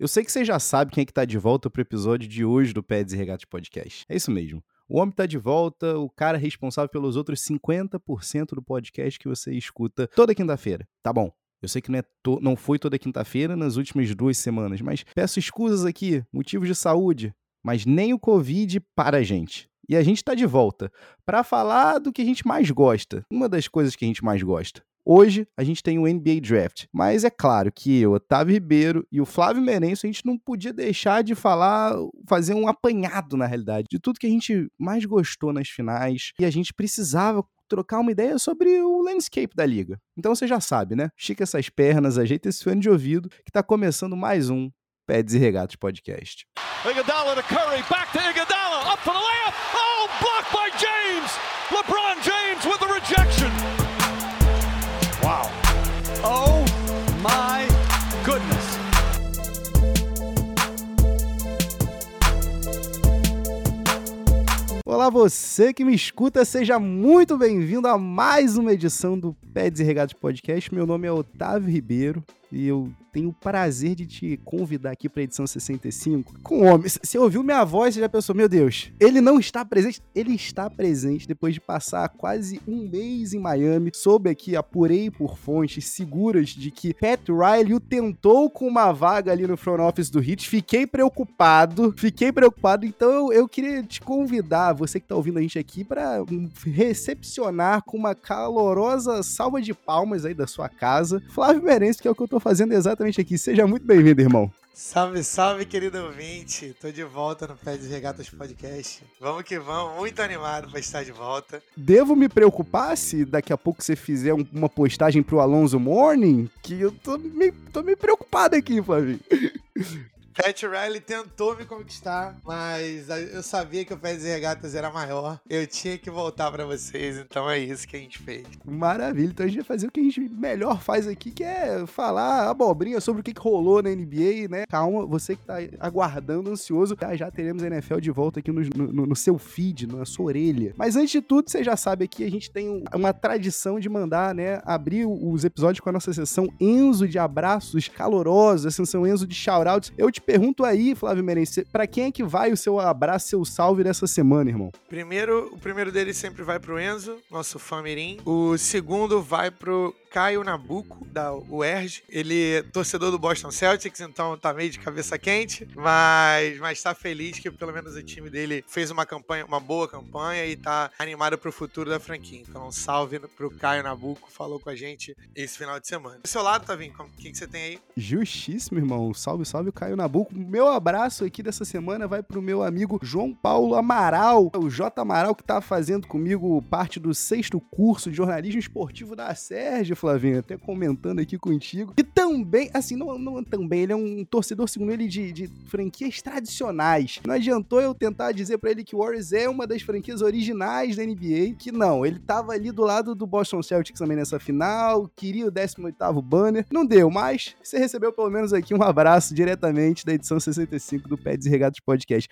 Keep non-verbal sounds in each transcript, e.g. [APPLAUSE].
Eu sei que você já sabe quem é que tá de volta pro episódio de hoje do Peds e Regatas Podcast. É isso mesmo. O homem tá de volta, o cara responsável pelos outros 50% do podcast que você escuta toda quinta-feira. Tá bom. Eu sei que não, é to... não foi toda quinta-feira nas últimas duas semanas, mas peço escusas aqui, motivos de saúde. Mas nem o Covid para a gente. E a gente está de volta para falar do que a gente mais gosta. Uma das coisas que a gente mais gosta. Hoje a gente tem o NBA Draft, mas é claro que eu, Otávio Ribeiro e o Flávio Merenço, a gente não podia deixar de falar, fazer um apanhado na realidade, de tudo que a gente mais gostou nas finais e a gente precisava trocar uma ideia sobre o landscape da liga. Então você já sabe, né? Estica essas pernas, ajeita esse fone de ouvido, que tá começando mais um Peds e Regatos Podcast. Iguodala to Curry, back to Iguodala, up for the layup. Oh, blocked by James. LeBron James with the rejection. Wow. Oh my goodness. Olá, você que me escuta, seja muito bem-vindo a mais uma edição do Peds e Regados Podcast. Meu nome é Otávio Ribeiro e eu tenho o prazer de te convidar aqui para edição 65 com homens. Você ouviu minha voz e já pensou, meu Deus, ele não está presente? Ele está presente depois de passar quase um mês em Miami. Soube aqui, apurei por fontes seguras de que Pat Riley o tentou com uma vaga ali no front office do Heat. Fiquei preocupado, fiquei preocupado. Então eu, eu queria te convidar, você que está ouvindo a gente aqui, para recepcionar com uma calorosa salva de palmas aí da sua casa. Flávio Merenço, que é o que eu tô fazendo exatamente aqui. Seja muito bem-vindo, irmão. Salve, salve, querido ouvinte. Tô de volta no Pé de Regatas Podcast. Vamos que vamos, muito animado para estar de volta. Devo me preocupar se daqui a pouco você fizer uma postagem pro Alonso Morning? Que eu tô me, tô me preocupado aqui, Flavinho. Pat Riley tentou me conquistar, mas eu sabia que o Pés e Regatas era maior. Eu tinha que voltar para vocês, então é isso que a gente fez. Maravilha, então a gente vai fazer o que a gente melhor faz aqui, que é falar abobrinha sobre o que, rolou na NBA, né? Calma, você que tá aguardando, ansioso, já já teremos a NFL de volta aqui no, no, no seu feed, na sua orelha. Mas antes de tudo, você já sabe aqui, a gente tem uma tradição de mandar, né, abrir os episódios com a nossa sessão Enzo de abraços calorosos, a sessão Enzo de shoutouts. Eu te pergunto aí, Flávio Merense, para quem é que vai o seu abraço, seu salve dessa semana, irmão? Primeiro, o primeiro dele sempre vai pro Enzo, nosso fã mirim. O segundo vai pro Caio Nabuco, da UERJ. Ele é torcedor do Boston Celtics, então tá meio de cabeça quente, mas, mas tá feliz que pelo menos o time dele fez uma campanha, uma boa campanha e tá animado pro futuro da franquia. Então, salve pro Caio Nabuco, falou com a gente esse final de semana. Do seu lado, Tavinho, o que, que você tem aí? Justíssimo, irmão. Salve, salve Caio Nabuco. Meu abraço aqui dessa semana vai pro meu amigo João Paulo Amaral, o J Amaral, que tá fazendo comigo parte do sexto curso de jornalismo esportivo da Sérgio Flavinho, até comentando aqui contigo. E também, assim, não, não também, ele é um torcedor, segundo ele, de, de franquias tradicionais. Não adiantou eu tentar dizer para ele que o Warriors é uma das franquias originais da NBA, que não, ele tava ali do lado do Boston Celtics também nessa final, queria o 18º banner, não deu, mas você recebeu pelo menos aqui um abraço diretamente da edição 65 do Pé Desregados Podcast.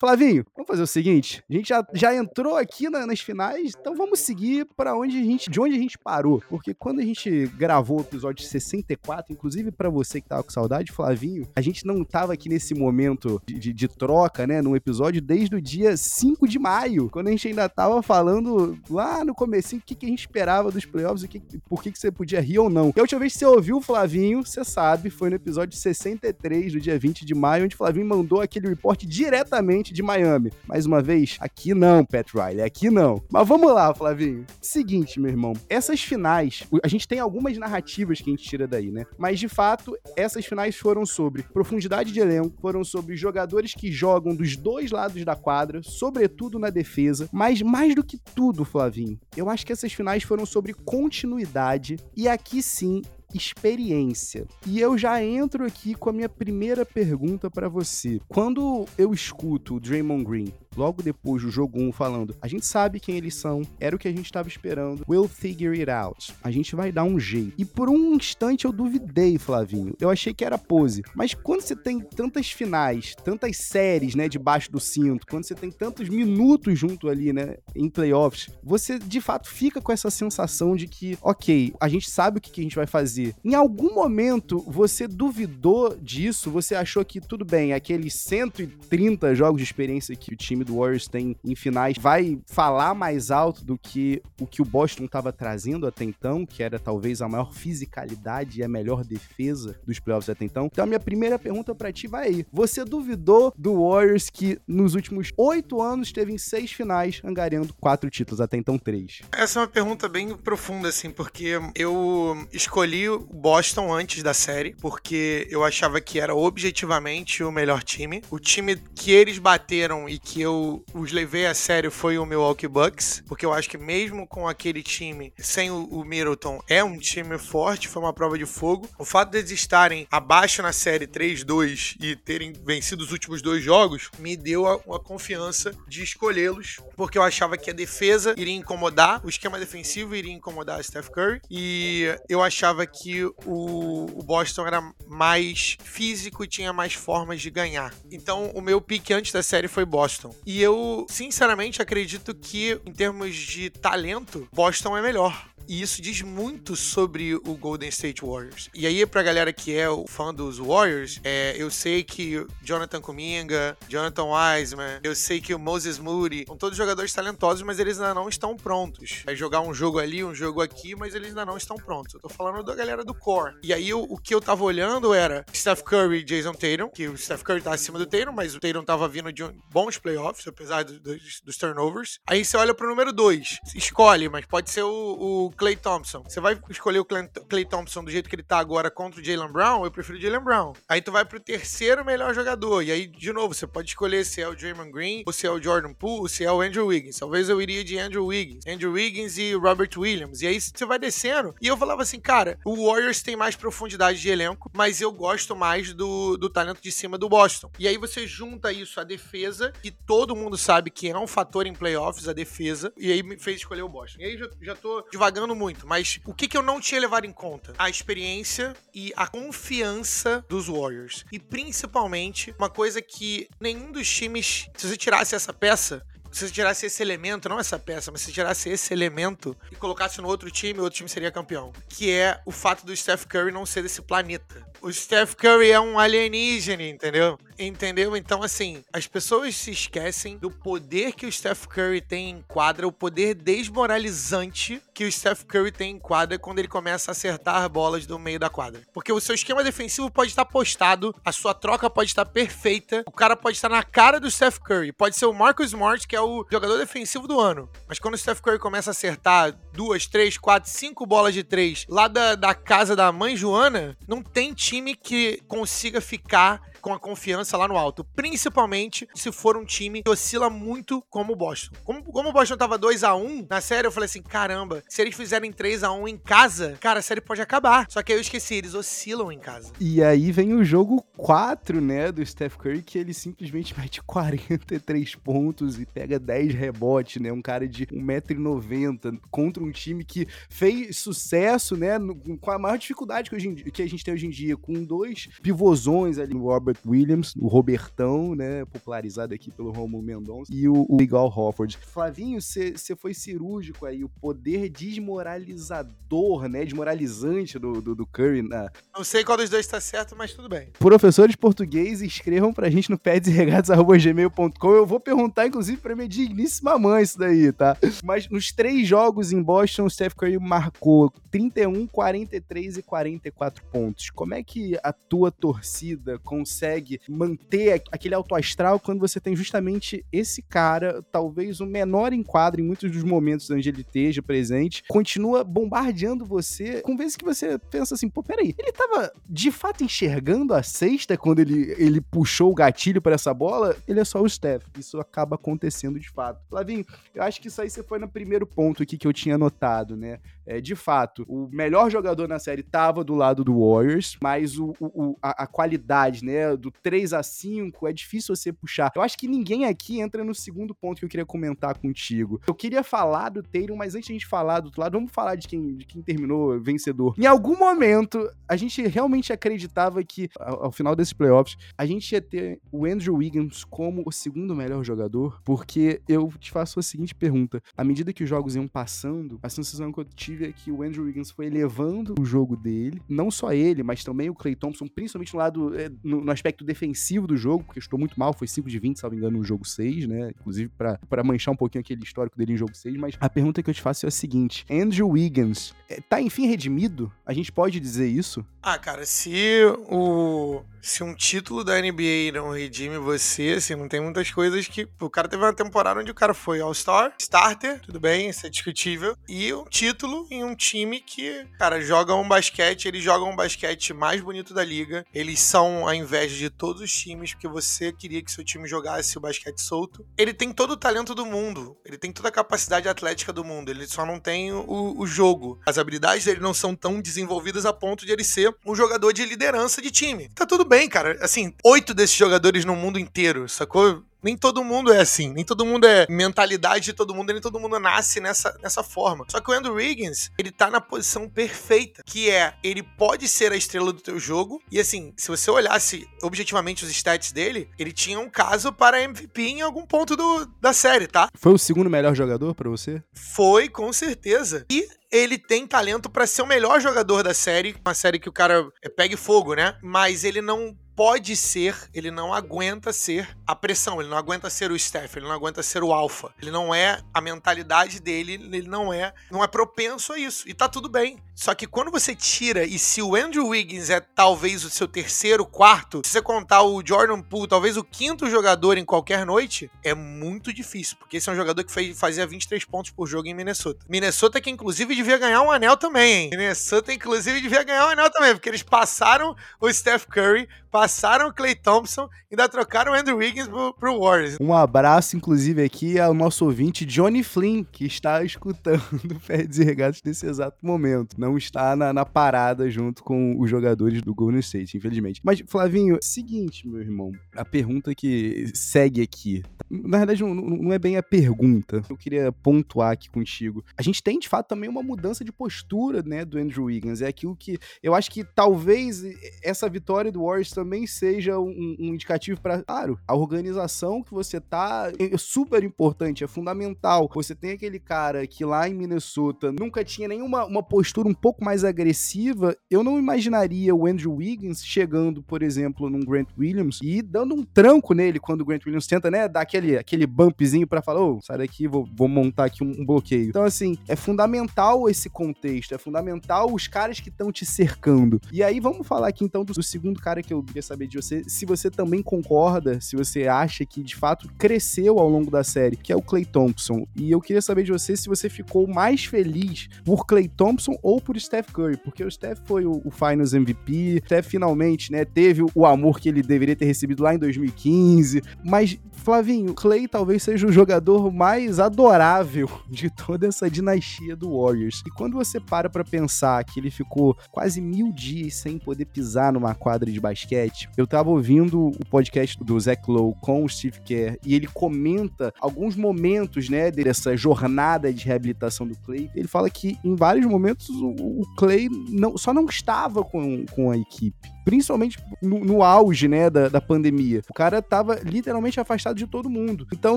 Flavinho, vamos fazer o seguinte: a gente já, já entrou aqui na, nas finais, então vamos seguir para onde a gente, de onde a gente parou. Porque quando a gente gravou o episódio 64, inclusive para você que tava com saudade, Flavinho, a gente não tava aqui nesse momento de, de, de troca, né, no episódio desde o dia 5 de maio, quando a gente ainda tava falando lá no começo o que, que a gente esperava dos playoffs, o que, por que, que você podia rir ou não. E a última vez que você ouviu o Flavinho, você sabe, foi no episódio 63 do dia 20 de maio, onde o Flavinho mandou aquele report diretamente de Miami. Mais uma vez, aqui não, Pat Riley, aqui não. Mas vamos lá, Flavinho. Seguinte, meu irmão, essas finais, a gente tem algumas narrativas que a gente tira daí, né? Mas de fato, essas finais foram sobre profundidade de elenco, foram sobre jogadores que jogam dos dois lados da quadra, sobretudo na defesa, mas mais do que tudo, Flavinho, eu acho que essas finais foram sobre continuidade e aqui sim experiência. E eu já entro aqui com a minha primeira pergunta para você. Quando eu escuto o Draymond Green logo depois do jogo 1, falando: a gente sabe quem eles são, era o que a gente estava esperando, we'll figure it out. A gente vai dar um jeito. E por um instante eu duvidei, Flavinho. Eu achei que era pose. Mas quando você tem tantas finais, tantas séries, né, debaixo do cinto, quando você tem tantos minutos junto ali, né, em playoffs, você de fato fica com essa sensação de que, ok, a gente sabe o que a gente vai fazer. Em algum momento você duvidou disso? Você achou que tudo bem, aqueles 130 jogos de experiência que o time do Warriors tem em finais vai falar mais alto do que o que o Boston estava trazendo até então, que era talvez a maior fisicalidade e a melhor defesa dos playoffs até então? Então a minha primeira pergunta para ti vai aí. Você duvidou do Warriors que nos últimos oito anos teve em seis finais, angariando quatro títulos, até então três? Essa é uma pergunta bem profunda, assim, porque eu escolhi o Boston antes da série, porque eu achava que era objetivamente o melhor time. O time que eles bateram e que eu os levei a sério foi o Milwaukee Bucks, porque eu acho que mesmo com aquele time, sem o, Middleton, é um time forte, foi uma prova de fogo. O fato deles estarem abaixo na série 3-2 e terem vencido os últimos dois jogos, me deu a, a confiança de escolhê-los, porque eu achava que a defesa iria incomodar, o esquema defensivo iria incomodar Steph Curry, e eu achava que o, o Boston era mais físico e tinha mais formas de ganhar. Então, o meu pique antes da série foi Boston. E eu, sinceramente, acredito que, em termos de talento, Boston é melhor. E isso diz muito sobre o Golden State Warriors. E aí, pra galera que é fã dos Warriors, é, eu sei que Jonathan Kuminga, Jonathan Wiseman, eu sei que o Moses Moody são todos jogadores talentosos, mas eles ainda não estão prontos. É jogar um jogo ali, um jogo aqui, mas eles ainda não estão prontos. Eu tô falando da galera do core. E aí, o, o que eu tava olhando era Steph Curry e Jason Tatum, que o Steph Curry tá acima do Tatum, mas o Tatum tava vindo de bons playoffs, apesar do, do, dos turnovers. Aí você olha pro número 2, escolhe, mas pode ser o, o Clay Thompson. Você vai escolher o Clay Thompson do jeito que ele tá agora contra o Jalen Brown? Eu prefiro o Jalen Brown. Aí tu vai pro terceiro melhor jogador. E aí, de novo, você pode escolher se é o Draymond Green, ou se é o Jordan Poole, ou se é o Andrew Wiggins. Talvez eu iria de Andrew Wiggins. Andrew Wiggins e Robert Williams. E aí você vai descendo. E eu falava assim, cara, o Warriors tem mais profundidade de elenco, mas eu gosto mais do, do talento de cima do Boston. E aí você junta isso à defesa, que todo mundo sabe que é um fator em playoffs, a defesa. E aí me fez escolher o Boston. E aí já, já tô divagando muito, mas o que, que eu não tinha levado em conta? A experiência e a confiança dos Warriors. E principalmente, uma coisa que nenhum dos times, se você tirasse essa peça, se você tirasse esse elemento, não essa peça, mas se tirasse esse elemento e colocasse no outro time, o outro time seria campeão. Que é o fato do Steph Curry não ser desse planeta. O Steph Curry é um alienígena, entendeu? Entendeu? Então, assim, as pessoas se esquecem do poder que o Steph Curry tem em quadra, o poder desmoralizante que o Steph Curry tem em quadra quando ele começa a acertar bolas do meio da quadra. Porque o seu esquema defensivo pode estar postado, a sua troca pode estar perfeita, o cara pode estar na cara do Steph Curry. Pode ser o Marcus Smart, que é o jogador defensivo do ano. Mas quando o Steph Curry começa a acertar duas, três, quatro, cinco bolas de três lá da, da casa da mãe Joana, não tem time que consiga ficar com a confiança lá no alto. Principalmente se for um time que oscila muito como o Boston. Como, como o Boston tava 2 a 1 na série, eu falei assim: caramba, se eles fizerem 3 a 1 em casa, cara, a série pode acabar. Só que aí eu esqueci, eles oscilam em casa. E aí vem o jogo 4, né, do Steph Curry, que ele simplesmente [LAUGHS] mete 43 pontos e pega 10 rebotes, né? Um cara de 1,90m contra um time que fez sucesso, né, com a maior dificuldade que, hoje, que a gente tem hoje em dia, com dois pivôzões ali, o Robert Robert Williams, o Robertão, né, popularizado aqui pelo Romulo Mendonça, e o, o Igual Hofford. Flavinho, você foi cirúrgico aí, o poder desmoralizador, né, desmoralizante do, do, do Curry. Na... Não sei qual dos dois está certo, mas tudo bem. Professores português, escrevam pra gente no pedsregatas.gmail.com. Eu vou perguntar, inclusive, pra minha digníssima mãe isso daí, tá? Mas nos três jogos em Boston, o Steph Curry marcou 31, 43 e 44 pontos. Como é que a tua torcida consegue consegue manter aquele alto astral quando você tem justamente esse cara, talvez o menor enquadro em muitos dos momentos onde ele esteja presente, continua bombardeando você com vezes que você pensa assim, pô, peraí, ele tava de fato enxergando a sexta quando ele, ele puxou o gatilho para essa bola? Ele é só o Steph. Isso acaba acontecendo de fato. Flavinho, eu acho que isso aí você foi no primeiro ponto aqui que eu tinha anotado, né? É, de fato, o melhor jogador na série tava do lado do Warriors, mas o, o a, a, qualidade, né, do 3 a 5 é difícil você puxar. Eu acho que ninguém aqui entra no segundo ponto que eu queria comentar contigo. Eu queria falar do Tatum, mas antes de a gente falar do outro lado, vamos falar de quem, de quem terminou vencedor. Em algum momento, a gente realmente acreditava que, ao, ao final desses playoffs, a gente ia ter o Andrew Wiggins como o segundo melhor jogador, porque eu te faço a seguinte pergunta. À medida que os jogos iam passando, a sensação que eu tive que o Andrew Wiggins foi elevando o jogo dele, não só ele, mas também o Clay Thompson, principalmente no lado, é, no, no aspecto defensivo do jogo, porque estou muito mal, foi 5 de 20, se não me engano, no jogo 6, né? Inclusive para manchar um pouquinho aquele histórico dele em jogo 6, mas a pergunta que eu te faço é a seguinte: Andrew Wiggins é, tá enfim redimido? A gente pode dizer isso? Ah, cara, se o se um título da NBA não redime você, assim, não tem muitas coisas que. O cara teve uma temporada onde o cara foi All-Star, starter, tudo bem, isso é discutível, e um título em um time que, cara, joga um basquete, eles jogam um basquete mais bonito da liga, eles são a inveja de todos os times, porque você queria que seu time jogasse o basquete solto. Ele tem todo o talento do mundo, ele tem toda a capacidade atlética do mundo, ele só não tem o, o jogo. As habilidades dele não são tão desenvolvidas a ponto de ele ser um jogador de liderança de time. Tá tudo bem, cara. Assim, oito desses jogadores no mundo inteiro, sacou? Nem todo mundo é assim, nem todo mundo é mentalidade de todo mundo, nem todo mundo nasce nessa, nessa forma. Só que o Andrew Wiggins, ele tá na posição perfeita, que é, ele pode ser a estrela do teu jogo, e assim, se você olhasse objetivamente os stats dele, ele tinha um caso para MVP em algum ponto do, da série, tá? Foi o segundo melhor jogador para você? Foi, com certeza. E ele tem talento para ser o melhor jogador da série, uma série que o cara é, pegue fogo, né? Mas ele não pode ser, ele não aguenta ser a pressão, ele não aguenta ser o Steph, ele não aguenta ser o alfa. Ele não é a mentalidade dele, ele não é, não é propenso a isso. E tá tudo bem. Só que quando você tira e se o Andrew Wiggins é talvez o seu terceiro, quarto, se você contar o Jordan Poole, talvez o quinto jogador em qualquer noite, é muito difícil, porque esse é um jogador que fez, fazia 23 pontos por jogo em Minnesota. Minnesota que inclusive devia ganhar um anel também, hein? Minnesota inclusive devia ganhar um anel também, porque eles passaram o Steph Curry, passaram o Clay Thompson e ainda trocaram o Andrew Wiggins pro, pro Warriors. Um abraço, inclusive, aqui ao nosso ouvinte Johnny Flynn, que está [LAUGHS] escutando Pés e Regatos nesse exato momento. Não está na, na, parada junto com os jogadores do Golden State, infelizmente. Mas, Flavinho, seguinte, meu irmão, a pergunta que segue aqui. Na verdade, não, não é bem a pergunta. Eu queria pontuar aqui contigo. A gente tem, de fato, também uma mudança de postura, né, do Andrew Wiggins. É aquilo que eu acho que talvez essa vitória do Warriors também seja um, um indicativo para, claro, a organização que você tá é super importante, é fundamental. Você tem aquele cara que lá em Minnesota nunca tinha nenhuma uma postura um pouco mais agressiva. Eu não imaginaria o Andrew Wiggins chegando, por exemplo, num Grant Williams e dando um tranco nele quando o Grant Williams tenta, né, dar aquele, aquele bumpzinho para falar, ô, oh, sai daqui, vou, vou montar aqui um, um bloqueio. Então, assim, é fundamental esse contexto, é fundamental os caras que estão te cercando. E aí, vamos falar aqui então do, do segundo cara que eu queria saber de você, se você também concorda, se você acha que de fato cresceu ao longo da série, que é o Clay Thompson. E eu queria saber de você se você ficou mais feliz por Clay Thompson ou por Steph Curry, porque o Steph foi o, o Finals MVP, Steph finalmente, né, teve o amor que ele deveria ter recebido lá em 2015, mas Flavinho, Clay talvez seja o jogador mais adorável [LAUGHS] de toda essa dinastia do Warriors. E quando você para pra pensar que ele ficou quase mil dias sem poder pisar numa quadra de basquete, eu tava ouvindo o podcast do Zach Lowe com o Steve Kerr e ele comenta alguns momentos, né, dessa jornada de reabilitação do Clay. Ele fala que em vários momentos o, o Clay não, só não estava com, com a equipe principalmente no, no, auge, né, da, da pandemia. O cara tava literalmente afastado de todo mundo. Então,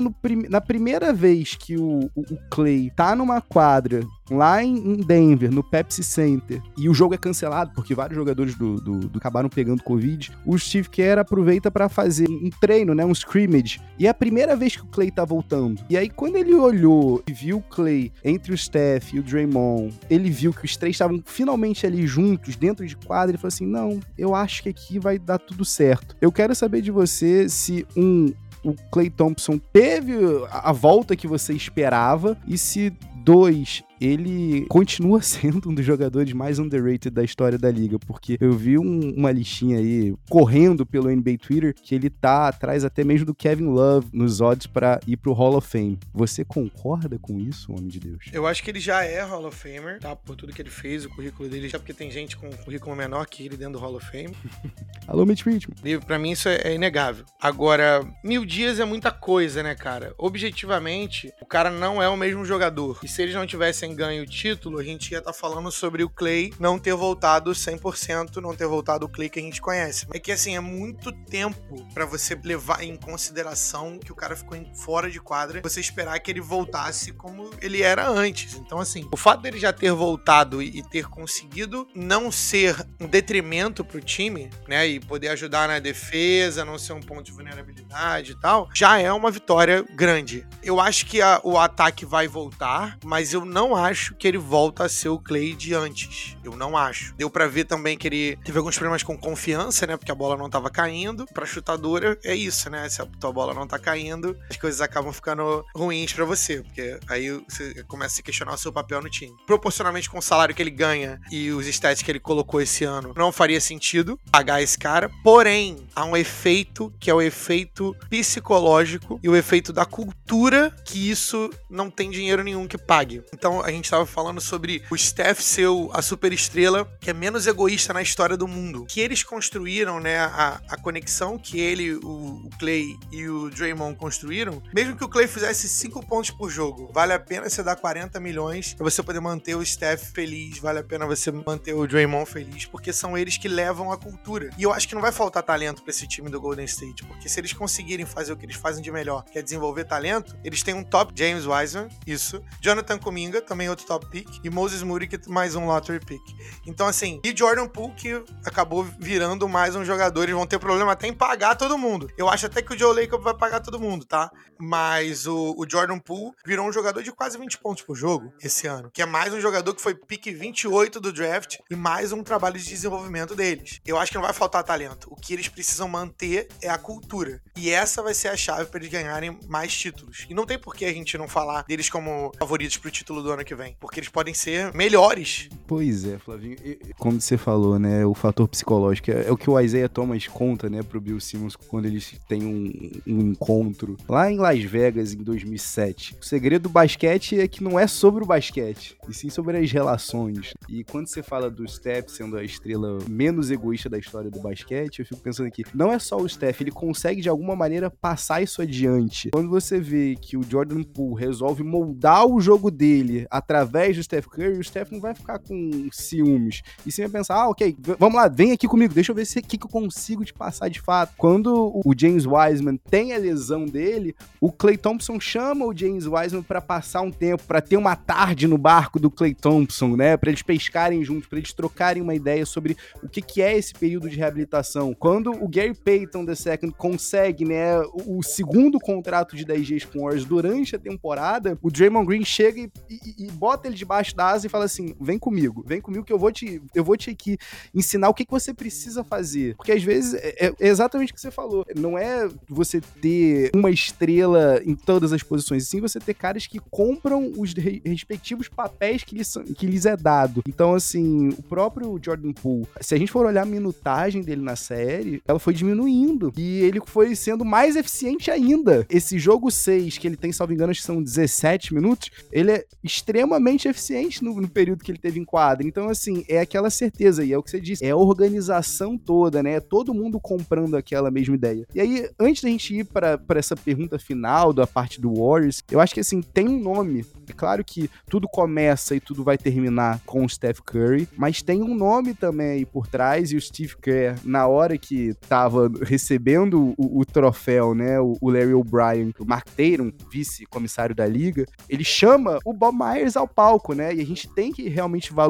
no, na primeira vez que o, o, o Clay tá numa quadra lá em Denver, no Pepsi Center, e o jogo é cancelado porque vários jogadores do, do, do acabaram pegando Covid, o Steve Kerr aproveita para fazer um treino, né, um scrimmage, e é a primeira vez que o Clay tá voltando. E aí, quando ele olhou e viu o Clay entre o Steph e o Draymond, ele viu que os três estavam finalmente ali juntos, dentro de quadra, ele falou assim, não, eu acho que aqui vai dar tudo certo. Eu quero saber de você se um o Clay Thompson teve a volta que você esperava e se Dois, ele continua [LAUGHS] sendo um dos jogadores mais underrated da história da liga, porque eu vi um, uma listinha aí correndo pelo NBA Twitter que ele tá atrás até mesmo do Kevin Love nos odds para ir pro Hall of Fame. Você concorda com isso, homem de Deus? Eu acho que ele já é Hall of Famer, tá? Por tudo que ele fez, o currículo dele, já porque tem gente com um currículo menor que ele dentro do Hall of Fame. [LAUGHS] Alô, Mitch Richmond. E pra mim isso é, é inegável. Agora, mil dias é muita coisa, né, cara? Objetivamente, o cara não é o mesmo jogador. E se eles não tivessem ganho o título, a gente ia estar tá falando sobre o Clay não ter voltado 100%, não ter voltado o Clay que a gente conhece. É que, assim, é muito tempo para você levar em consideração que o cara ficou fora de quadra, você esperar que ele voltasse como ele era antes. Então, assim, o fato dele já ter voltado e ter conseguido não ser um detrimento pro time, né, e poder ajudar na defesa, não ser um ponto de vulnerabilidade e tal, já é uma vitória grande. Eu acho que a, o ataque vai voltar, mas eu não acho que ele volta a ser o Clay de antes. Eu não acho. Deu para ver também que ele teve alguns problemas com confiança, né, porque a bola não tava caindo. Pra chutadora é isso, né? Se a tua bola não tá caindo, as coisas acabam ficando ruins para você, porque aí você começa a se questionar o seu papel no time. Proporcionalmente com o salário que ele ganha e os stats que ele colocou esse ano, não faria sentido pagar esse cara. Porém, há um efeito que é o efeito psicológico e o efeito da cultura que isso não tem dinheiro nenhum que pague. Então a gente tava falando sobre o Steph ser a super estrela que é menos egoísta na história do mundo. Que eles construíram, né, a, a conexão que ele, o, o Clay e o Draymond construíram, mesmo que o Clay fizesse 5 pontos por jogo, vale a pena você dar 40 milhões pra você poder manter o Steph feliz, vale a pena você manter o Draymond feliz, porque são eles que levam a cultura. E eu acho que não vai faltar talento para esse time do Golden State, porque se eles conseguirem fazer o que eles fazem de melhor, que é desenvolver talento, eles têm um top James Wiseman, isso, Jonathan Kuminga, também outro top pick, e Moses Moody, que mais um lottery pick. Então, assim, e Jordan Poole, que acabou virando mais um jogador, eles vão ter problema até em pagar todo mundo. Eu acho até que o Joe Lacob vai pagar todo mundo, tá? Mas o, o Jordan Poole virou um jogador de quase 20 pontos por jogo esse ano, que é mais um jogador que foi pick 28 do draft e mais um trabalho de desenvolvimento deles. Eu acho que não vai faltar talento. O que eles precisam manter é a cultura. E essa vai ser a chave para eles ganharem mais títulos. E não tem por que a gente não falar deles como favoritos pro título do ano que vem, porque eles podem ser melhores. Pois é, Flavinho. Como você falou, né, o fator psicológico é, é o que o Isaiah Thomas conta, né, pro Bill Simmons quando eles têm um, um encontro lá em Las Vegas em 2007. O segredo do basquete é que não é sobre o basquete, e sim sobre as relações. E quando você fala do Steph sendo a estrela menos egoísta da história do basquete, eu fico pensando aqui, não é só o Steph, ele consegue de alguma maneira passar isso adiante. Quando você vê que o Jordan Poole resolve moldar o jogo dele através do Steph Curry, o Steph não vai ficar com ciúmes. E sim vai pensar, ah, ok, vamos lá, vem aqui comigo, deixa eu ver o que, que eu consigo te passar de fato. Quando o James Wiseman tem a lesão dele, o Clay Thompson chama o James Wiseman para passar um tempo, para ter uma tarde no barco do Clay Thompson, né? Para eles pescarem juntos, para eles trocarem uma ideia sobre o que, que é esse período de reabilitação. Quando o Gary Payton II consegue, né, o, o segundo contrato de 10 dias com o Warriors durante a temporada, o Draymond Green chega e, e, e, bota ele debaixo da asa e fala assim: vem comigo, vem comigo que eu vou te, eu vou te aqui ensinar o que, que você precisa fazer. Porque às vezes é, é exatamente o que você falou. Não é você ter uma estrela em todas as posições, sim você ter caras que compram os re respectivos papéis que lhes, que lhes é dado. Então, assim, o próprio Jordan Poole, se a gente for olhar a minutagem dele na série, ela foi diminuindo. E ele foi sendo mais eficiente ainda. Esse jogo 6, que ele tem, salvo engano, que são 17 minutos, ele é extremamente eficiente no, no período que ele teve em quadra. Então, assim, é aquela certeza, e é o que você disse, é a organização toda, né? É todo mundo comprando aquela mesma ideia. E aí, antes da gente ir para essa pergunta final da parte do Warriors, eu acho que, assim, tem um nome. É claro que tudo começa e tudo vai terminar com o Steph Curry, mas tem um nome também aí por trás, e o Steve Kerr, na hora que tava recebendo o, o troféu, né, o, o Larry O'Brien, o Mark Tatum, vice-comissário da liga, ele chama o Bob Myers ao palco, né, e a gente tem que realmente valorizar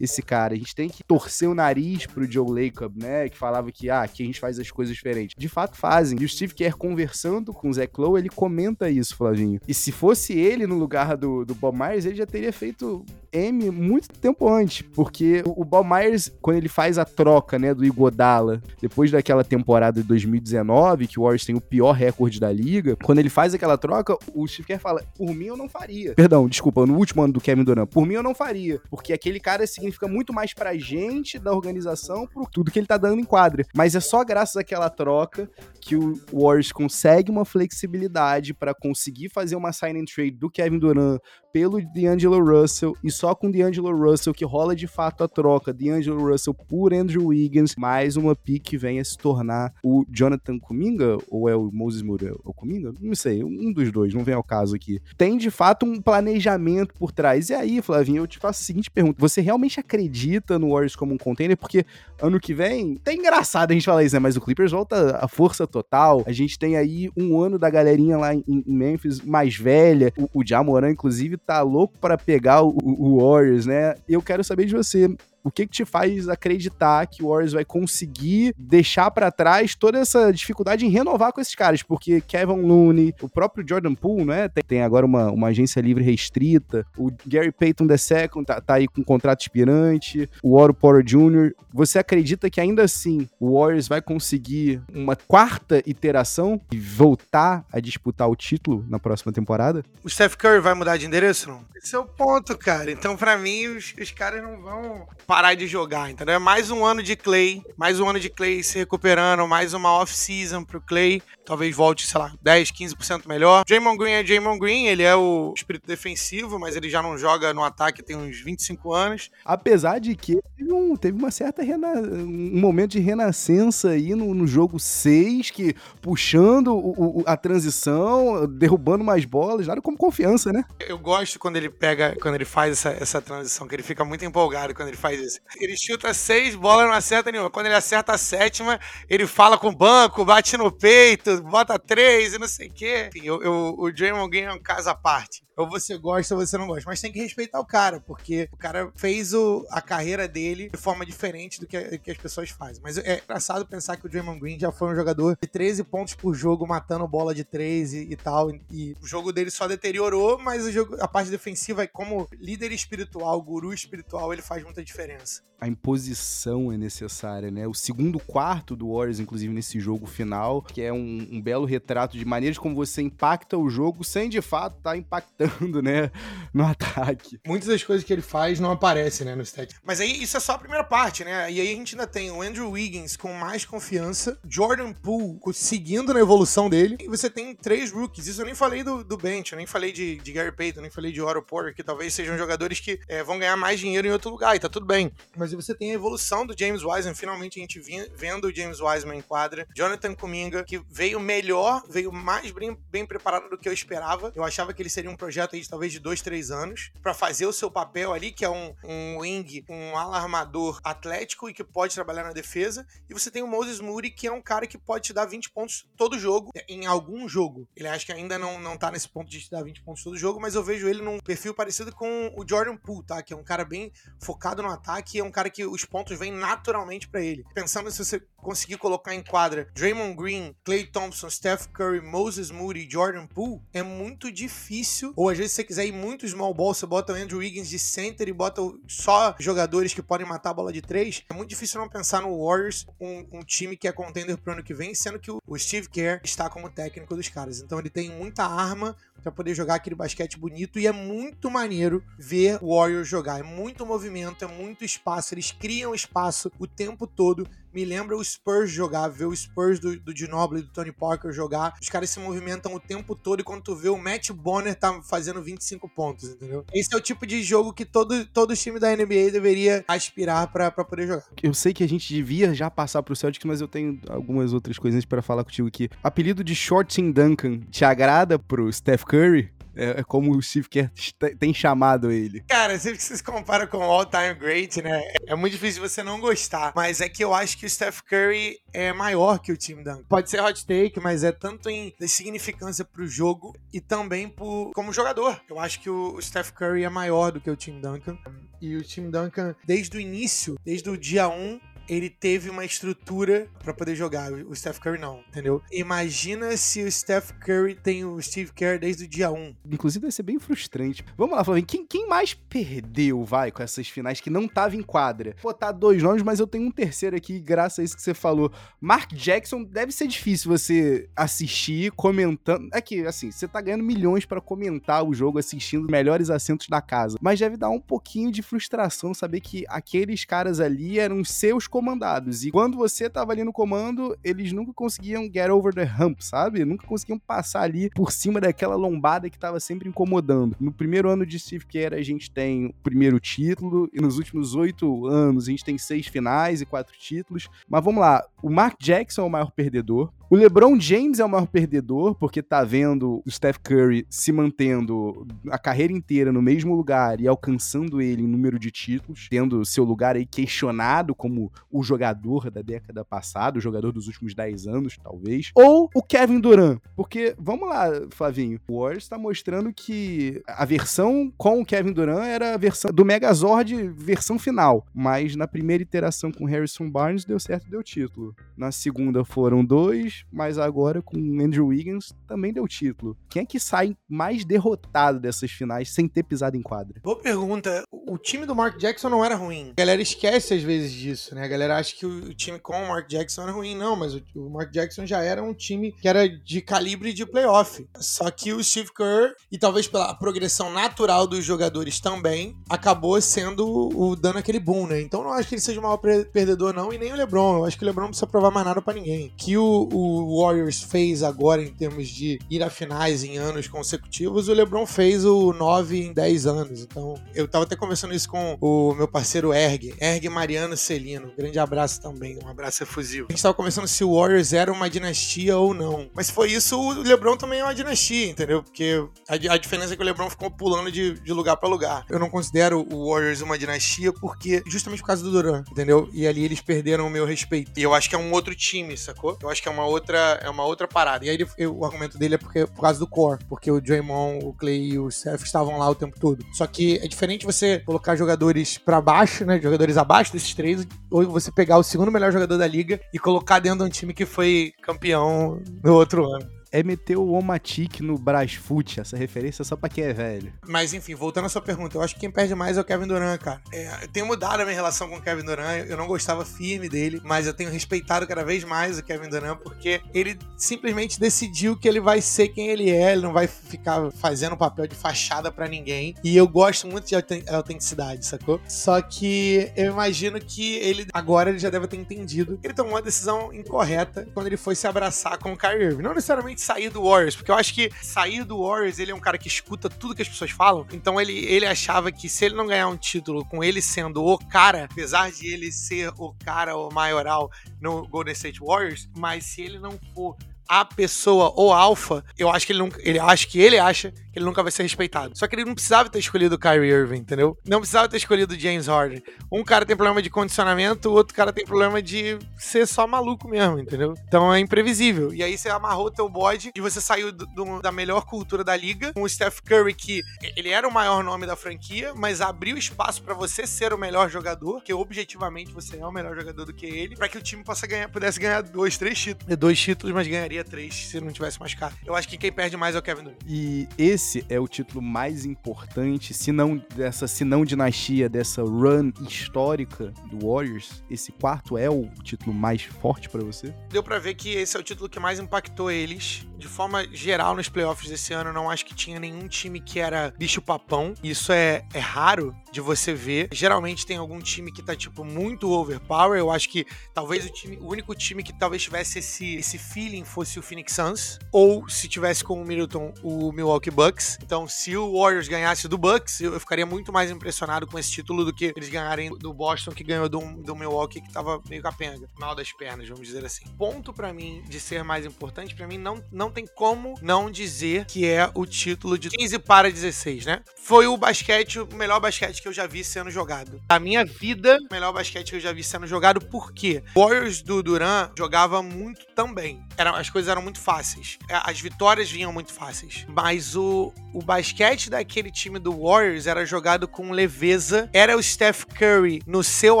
esse cara, a gente tem que torcer o nariz pro Joe Lacob, né, que falava que, ah, aqui a gente faz as coisas diferentes. De fato fazem. E o Steve Kerr conversando com o Zach Lowe, ele comenta isso, Flavinho. E se fosse ele no lugar do, do Bob Myers, ele já teria feito M muito tempo antes, porque o Bob Myers, quando ele faz a troca, né, do Igodala, depois daquela temporada de 2019, que o Warriors tem o pior recorde da liga, quando ele faz aquela troca, o Steve Kerr fala, por mim eu não faria. Perdão, desculpa, no último ano do Kevin Durant. Por mim eu não faria, porque aquele cara significa muito mais pra gente da organização por tudo que ele tá dando em quadra. Mas é só graças àquela troca que o Warriors consegue uma flexibilidade para conseguir fazer uma sign and trade do Kevin Durant pelo D'Angelo Russell e só com D'Angelo Russell que rola de fato a troca D'Angelo Russell por Andrew Wiggins, mais uma pick que venha se tornar o Jonathan Kuminga ou é o Moses Moody? É o Kuminga? Não sei, um dos dois, não vem ao caso aqui. Tem de fato um planejamento por trás. E aí, Flavinho, eu te faço a seguinte pergunta: você realmente acredita no Warriors como um container? Porque ano que vem, tá engraçado a gente falar isso, né? Mas o Clippers volta a força total. A gente tem aí um ano da galerinha lá em Memphis mais velha. O, o Jamoran, inclusive, tá louco para pegar o, o, Warriors, né? Eu quero saber de você. O que, que te faz acreditar que o Warriors vai conseguir deixar para trás toda essa dificuldade em renovar com esses caras? Porque Kevin Looney, o próprio Jordan Poole, né? Tem, tem agora uma, uma agência livre restrita. O Gary Payton II tá, tá aí com um contrato expirante. O Oro Porter Jr. Você acredita que ainda assim o Warriors vai conseguir uma quarta iteração e voltar a disputar o título na próxima temporada? O Steph Curry vai mudar de endereço, não? Esse é o ponto, cara. Então, para mim, os, os caras não vão parar de jogar, entendeu? É mais um ano de Clay, mais um ano de Clay se recuperando, mais uma off-season pro Clay. Talvez volte, sei lá, 10, 15% melhor. Draymond Green é Draymond Green, ele é o espírito defensivo, mas ele já não joga no ataque tem uns 25 anos. Apesar de que teve, um, teve uma certa rena... um momento de renascença aí no, no jogo 6, que puxando o, o, a transição, derrubando mais bolas, nada como confiança, né? Eu gosto quando ele pega, quando ele faz essa, essa transição, que ele fica muito empolgado quando ele faz isso. Ele chuta seis bolas, não acerta nenhuma. Quando ele acerta a sétima, ele fala com o banco, bate no peito, bota três e não sei o quê. Enfim, eu, eu, o Draymond Green é um caso à parte. Ou você gosta ou você não gosta. Mas tem que respeitar o cara, porque o cara fez o, a carreira dele de forma diferente do que, que as pessoas fazem. Mas é engraçado pensar que o Draymond Green já foi um jogador de 13 pontos por jogo, matando bola de 3 e, e tal. E o jogo dele só deteriorou, mas o jogo, a parte defensiva, como líder espiritual, guru espiritual, ele faz muita diferença. A imposição é necessária, né? O segundo quarto do Warriors, inclusive, nesse jogo final, que é um, um belo retrato de maneiras como você impacta o jogo sem de fato estar tá impactando, né? No ataque. Muitas das coisas que ele faz não aparecem, né? No stat. Mas aí isso é só a primeira parte, né? E aí a gente ainda tem o Andrew Wiggins com mais confiança, Jordan Poole seguindo na evolução dele, e você tem três rookies. Isso eu nem falei do, do bench, eu nem falei de, de Gary Payton, nem falei de Otto Porter, que talvez sejam jogadores que é, vão ganhar mais dinheiro em outro lugar, e tá tudo bem. Mas você tem a evolução do James Wiseman, finalmente a gente vinha, vendo o James Wiseman em quadra. Jonathan Kuminga, que veio melhor, veio mais bem, bem preparado do que eu esperava. Eu achava que ele seria um projeto aí de talvez de dois, três anos, para fazer o seu papel ali, que é um, um wing, um alarmador atlético e que pode trabalhar na defesa. E você tem o Moses Moody, que é um cara que pode te dar 20 pontos todo jogo, em algum jogo. Ele acha que ainda não, não tá nesse ponto de te dar 20 pontos todo jogo, mas eu vejo ele num perfil parecido com o Jordan Poole, tá? Que é um cara bem focado no ataque, é um cara que os pontos vêm naturalmente para ele. Pensando se você conseguir colocar em quadra Draymond Green, Clay Thompson, Steph Curry, Moses Moody, Jordan Poole, é muito difícil. Ou às vezes se você quiser ir muito small ball, você bota o Andrew Wiggins de center e bota só jogadores que podem matar a bola de três. É muito difícil não pensar no Warriors, um, um time que é contender pro ano que vem, sendo que o, Steve Kerr está como técnico dos caras. Então ele tem muita arma para poder jogar aquele basquete bonito e é muito maneiro ver o Warriors jogar. É muito movimento, é muito espaço, eles criam espaço o tempo todo. Me lembra o Spurs jogar, ver o Spurs do, do Ginobili e do Tony Parker jogar. Os caras se movimentam o tempo todo e quando tu vê o Matt Bonner tá fazendo 25 pontos, entendeu? Esse é o tipo de jogo que todo, todo time da NBA deveria aspirar para poder jogar. Eu sei que a gente devia já passar pro Celtics, mas eu tenho algumas outras coisas para falar contigo aqui. Apelido de Short Team Duncan te agrada pro Steph Curry? É, é como o Steve Kerr tem chamado ele. Cara, sempre que vocês comparam com o all-time great, né? É muito difícil você não gostar. Mas é que eu acho que o Steph Curry é maior que o Tim Duncan. Pode ser hot take, mas é tanto em significância pro jogo e também por, como jogador. Eu acho que o Steph Curry é maior do que o Tim Duncan. E o Tim Duncan, desde o início, desde o dia 1, ele teve uma estrutura para poder jogar. O Steph Curry não, entendeu? Imagina se o Steph Curry tem o Steve Kerr desde o dia 1. Inclusive vai ser bem frustrante. Vamos lá, Flavinho, quem, quem mais perdeu, vai, com essas finais que não tava em quadra? Vou botar dois nomes, mas eu tenho um terceiro aqui, graças a isso que você falou. Mark Jackson, deve ser difícil você assistir, comentando. É que, assim, você tá ganhando milhões para comentar o jogo assistindo os melhores assentos da casa. Mas deve dar um pouquinho de frustração saber que aqueles caras ali eram seus comandados. E quando você tava ali no comando, eles nunca conseguiam get over the hump, sabe? Nunca conseguiam passar ali por cima daquela lombada que tava sempre incomodando. No primeiro ano de Steve Kerr, a gente tem o primeiro título, e nos últimos oito anos a gente tem seis finais e quatro títulos. Mas vamos lá, o Mark Jackson é o maior perdedor. O LeBron James é o maior perdedor, porque tá vendo o Steph Curry se mantendo a carreira inteira no mesmo lugar e alcançando ele em número de títulos, tendo seu lugar aí questionado como o jogador da década passada, o jogador dos últimos 10 anos, talvez. Ou o Kevin Durant, porque, vamos lá, Flavinho, o Warriors tá mostrando que a versão com o Kevin Durant era a versão do Megazord versão final, mas na primeira iteração com Harrison Barnes deu certo, deu título. Na segunda foram dois, mas agora com Andrew Wiggins também deu título. Quem é que sai mais derrotado dessas finais sem ter pisado em quadra? Boa pergunta. O time do Mark Jackson não era ruim. A galera esquece às vezes disso, né? A galera acha que o time com o Mark Jackson era ruim. Não, mas o Mark Jackson já era um time que era de calibre de playoff. Só que o Steve Kerr, e talvez pela progressão natural dos jogadores também, acabou sendo o dando aquele boom, né? Então não acho que ele seja o maior perdedor, não, e nem o LeBron. Eu acho que o LeBron não precisa provar mais nada para ninguém. Que o, o Warriors fez agora em termos de ir a finais em anos consecutivos, o LeBron fez o 9 em 10 anos. Então, eu tava até conversando isso com o meu parceiro Erg, Erg Mariano Celino. grande abraço também, um abraço efusivo. A gente tava conversando se o Warriors era uma dinastia ou não. Mas se foi isso, o LeBron também é uma dinastia, entendeu? Porque a, a diferença é que o LeBron ficou pulando de, de lugar para lugar. Eu não considero o Warriors uma dinastia porque justamente por causa do Durant, entendeu? E ali eles perderam o meu respeito. E eu acho que é um outro time, sacou? Eu acho que é uma outra, é uma outra parada. E aí ele, o argumento dele é porque, por causa do core, porque o Draymond, o Clay e o Steph estavam lá o tempo todo. Só que é diferente você colocar jogadores para baixo, né? Jogadores abaixo desses três, ou você pegar o segundo melhor jogador da liga e colocar dentro de um time que foi campeão no outro ano é meter o Omatic no Brasfoot. Essa referência é só pra quem é velho. Mas enfim, voltando à sua pergunta, eu acho que quem perde mais é o Kevin Durant, cara. É, eu tenho mudado a minha relação com o Kevin Durant. Eu não gostava firme dele, mas eu tenho respeitado cada vez mais o Kevin Durant porque ele simplesmente decidiu que ele vai ser quem ele é. Ele não vai ficar fazendo papel de fachada para ninguém. E eu gosto muito de autenticidade, sacou? Só que eu imagino que ele agora ele já deve ter entendido. Ele tomou uma decisão incorreta quando ele foi se abraçar com o Kyrie Irving. Não necessariamente sair do Warriors, porque eu acho que sair do Warriors, ele é um cara que escuta tudo que as pessoas falam, então ele, ele achava que se ele não ganhar um título com ele sendo o cara, apesar de ele ser o cara, o maioral no Golden State Warriors, mas se ele não for a pessoa ou alfa, eu acho que ele nunca. Ele acha que ele acha ele nunca vai ser respeitado. Só que ele não precisava ter escolhido o Kyrie Irving, entendeu? Não precisava ter escolhido o James Harden. Um cara tem problema de condicionamento, o outro cara tem problema de ser só maluco mesmo, entendeu? Então é imprevisível. E aí você amarrou teu bode e você saiu do, do, da melhor cultura da liga, com o Steph Curry, que ele era o maior nome da franquia, mas abriu espaço para você ser o melhor jogador, que objetivamente você é o melhor jogador do que ele, para que o time possa ganhar, pudesse ganhar dois, três títulos. Dois títulos, mas ganharia três se não tivesse machucado. Eu acho que quem perde mais é o Kevin Durant. E esse esse é o título mais importante, se não dessa se não dinastia, dessa run histórica do Warriors, esse quarto é o título mais forte para você? Deu para ver que esse é o título que mais impactou eles. De forma geral, nos playoffs desse ano, não acho que tinha nenhum time que era bicho-papão. Isso é, é raro de você ver. Geralmente tem algum time que tá, tipo, muito overpower. Eu acho que talvez o, time, o único time que talvez tivesse esse, esse feeling fosse o Phoenix Suns. Ou, se tivesse com o Middleton, o Milwaukee Bucks. Então, se o Warriors ganhasse do Bucks, eu, ficaria muito mais impressionado com esse título do que eles ganharem do Boston, que ganhou do, do Milwaukee, que tava meio capenga, mal das pernas, vamos dizer assim. Ponto para mim de ser mais importante, para mim não, não tem como não dizer que é o título de 15 para 16, né? Foi o basquete, o melhor basquete que eu já vi sendo jogado. Da minha vida, o melhor basquete que eu já vi sendo jogado, por quê? Warriors do Duran jogava muito também. Era, as coisas eram muito fáceis. As vitórias vinham muito fáceis. Mas o, o basquete daquele time do Warriors era jogado com leveza. Era o Steph Curry no seu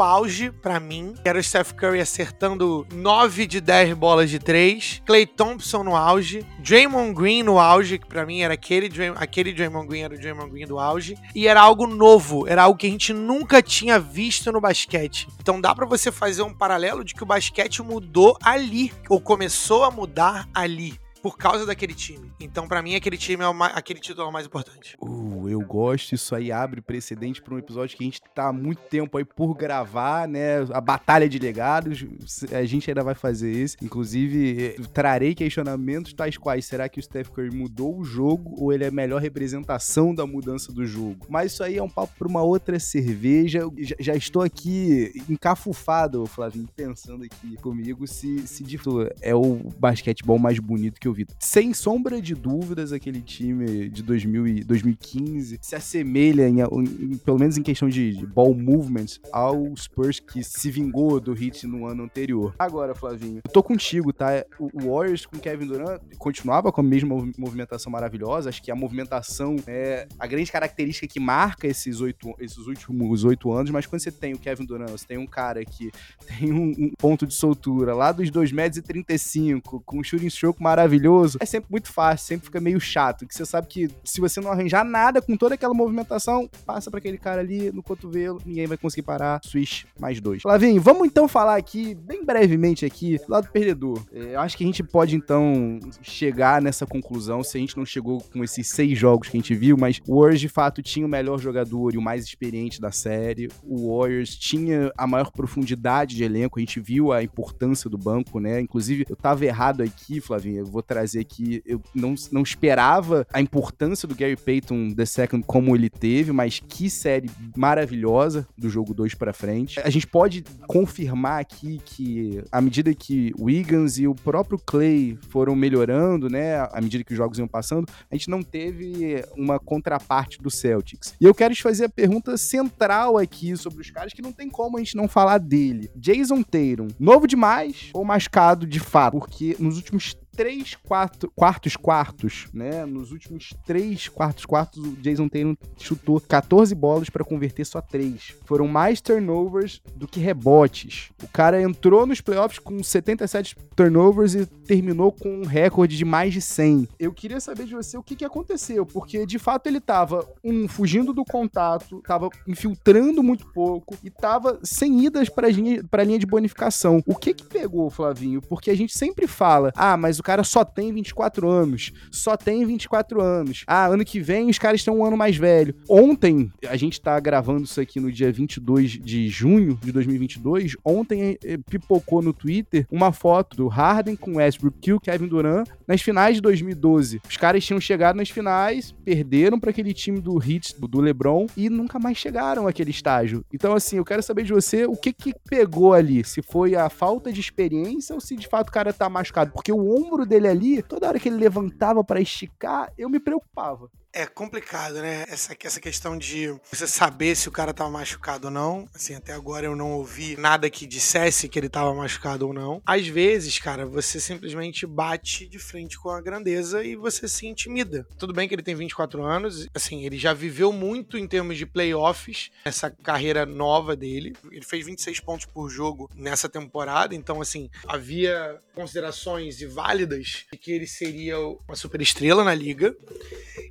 auge, para mim. Era o Steph Curry acertando 9 de 10 bolas de 3. Clay Thompson no auge. Draymond Green no auge, que pra mim era aquele, aquele Draymond Green, era o Draymond Green do auge. E era algo novo, era algo que a gente nunca tinha visto no basquete. Então dá para você fazer um paralelo de que o basquete mudou ali, ou começou a mudar ali por causa daquele time. Então, para mim, aquele time é o mais, aquele título é o mais importante. Uh, eu gosto. Isso aí abre precedente para um episódio que a gente tá há muito tempo aí por gravar, né? A batalha de legados. A gente ainda vai fazer esse. Inclusive, trarei questionamentos tais quais: será que o Steph Curry mudou o jogo ou ele é a melhor representação da mudança do jogo? Mas isso aí é um papo para uma outra cerveja. Já, estou aqui encafufado, Flavinho, pensando aqui comigo se, se de é o basquetebol mais bonito que eu vi. Sem sombra de dúvidas, aquele time de 2000 e 2015 se assemelha, em, em, pelo menos em questão de, de ball movement, ao Spurs que se vingou do hit no ano anterior. Agora, Flavinho, eu tô contigo, tá? O Warriors com Kevin Durant continuava com a mesma movimentação maravilhosa. Acho que a movimentação é a grande característica que marca esses oito, esses últimos oito anos, mas quando você tem o Kevin Durant, você tem um cara que tem um, um ponto de soltura lá dos 2,35 metros 35, com um shooting stroke maravilhoso maravilhoso, é sempre muito fácil, sempre fica meio chato. Que você sabe que se você não arranjar nada com toda aquela movimentação, passa para aquele cara ali no cotovelo, ninguém vai conseguir parar. Switch mais dois. Lavinho, vamos então falar aqui, bem brevemente aqui, do lado perdedor. É, eu acho que a gente pode então chegar nessa conclusão, se a gente não chegou com esses seis jogos que a gente viu, mas o Warriors de fato tinha o melhor jogador e o mais experiente da série. O Warriors tinha a maior profundidade de elenco, a gente viu a importância do banco, né? Inclusive, eu tava errado aqui, Flavinho, eu vou trazer que eu não, não esperava a importância do Gary Payton Second como ele teve, mas que série maravilhosa do jogo 2 para frente. A gente pode confirmar aqui que à medida que o Wiggins e o próprio Clay foram melhorando, né, à medida que os jogos iam passando, a gente não teve uma contraparte do Celtics. E eu quero te fazer a pergunta central aqui sobre os caras que não tem como a gente não falar dele. Jason Tatum, novo demais ou mascado de fato? Porque nos últimos três quatro, quartos quartos, né? Nos últimos três quartos quartos, o Jason Tatum chutou 14 bolas para converter só três. Foram mais turnovers do que rebotes. O cara entrou nos playoffs com 77 turnovers e terminou com um recorde de mais de 100. Eu queria saber de você o que, que aconteceu, porque de fato ele tava um fugindo do contato, tava infiltrando muito pouco e tava sem idas para a linha de bonificação. O que que pegou, Flavinho? Porque a gente sempre fala: "Ah, mas o cara só tem 24 anos. Só tem 24 anos. Ah, ano que vem os caras estão um ano mais velho. Ontem, a gente tá gravando isso aqui no dia 22 de junho de 2022. Ontem eh, pipocou no Twitter uma foto do Harden com Westbrook e o Kevin Durant nas finais de 2012. Os caras tinham chegado nas finais, perderam para aquele time do Heat, do LeBron e nunca mais chegaram àquele estágio. Então, assim, eu quero saber de você o que que pegou ali. Se foi a falta de experiência ou se de fato o cara tá machucado. Porque o ombro ombro dele ali, toda hora que ele levantava para esticar, eu me preocupava. É complicado, né? Essa, essa questão de você saber se o cara tava machucado ou não. Assim, até agora eu não ouvi nada que dissesse que ele tava machucado ou não. Às vezes, cara, você simplesmente bate de frente com a grandeza e você se intimida. Tudo bem que ele tem 24 anos, assim, ele já viveu muito em termos de playoffs, essa carreira nova dele. Ele fez 26 pontos por jogo nessa temporada, então, assim, havia considerações válidas de que ele seria uma superestrela na liga.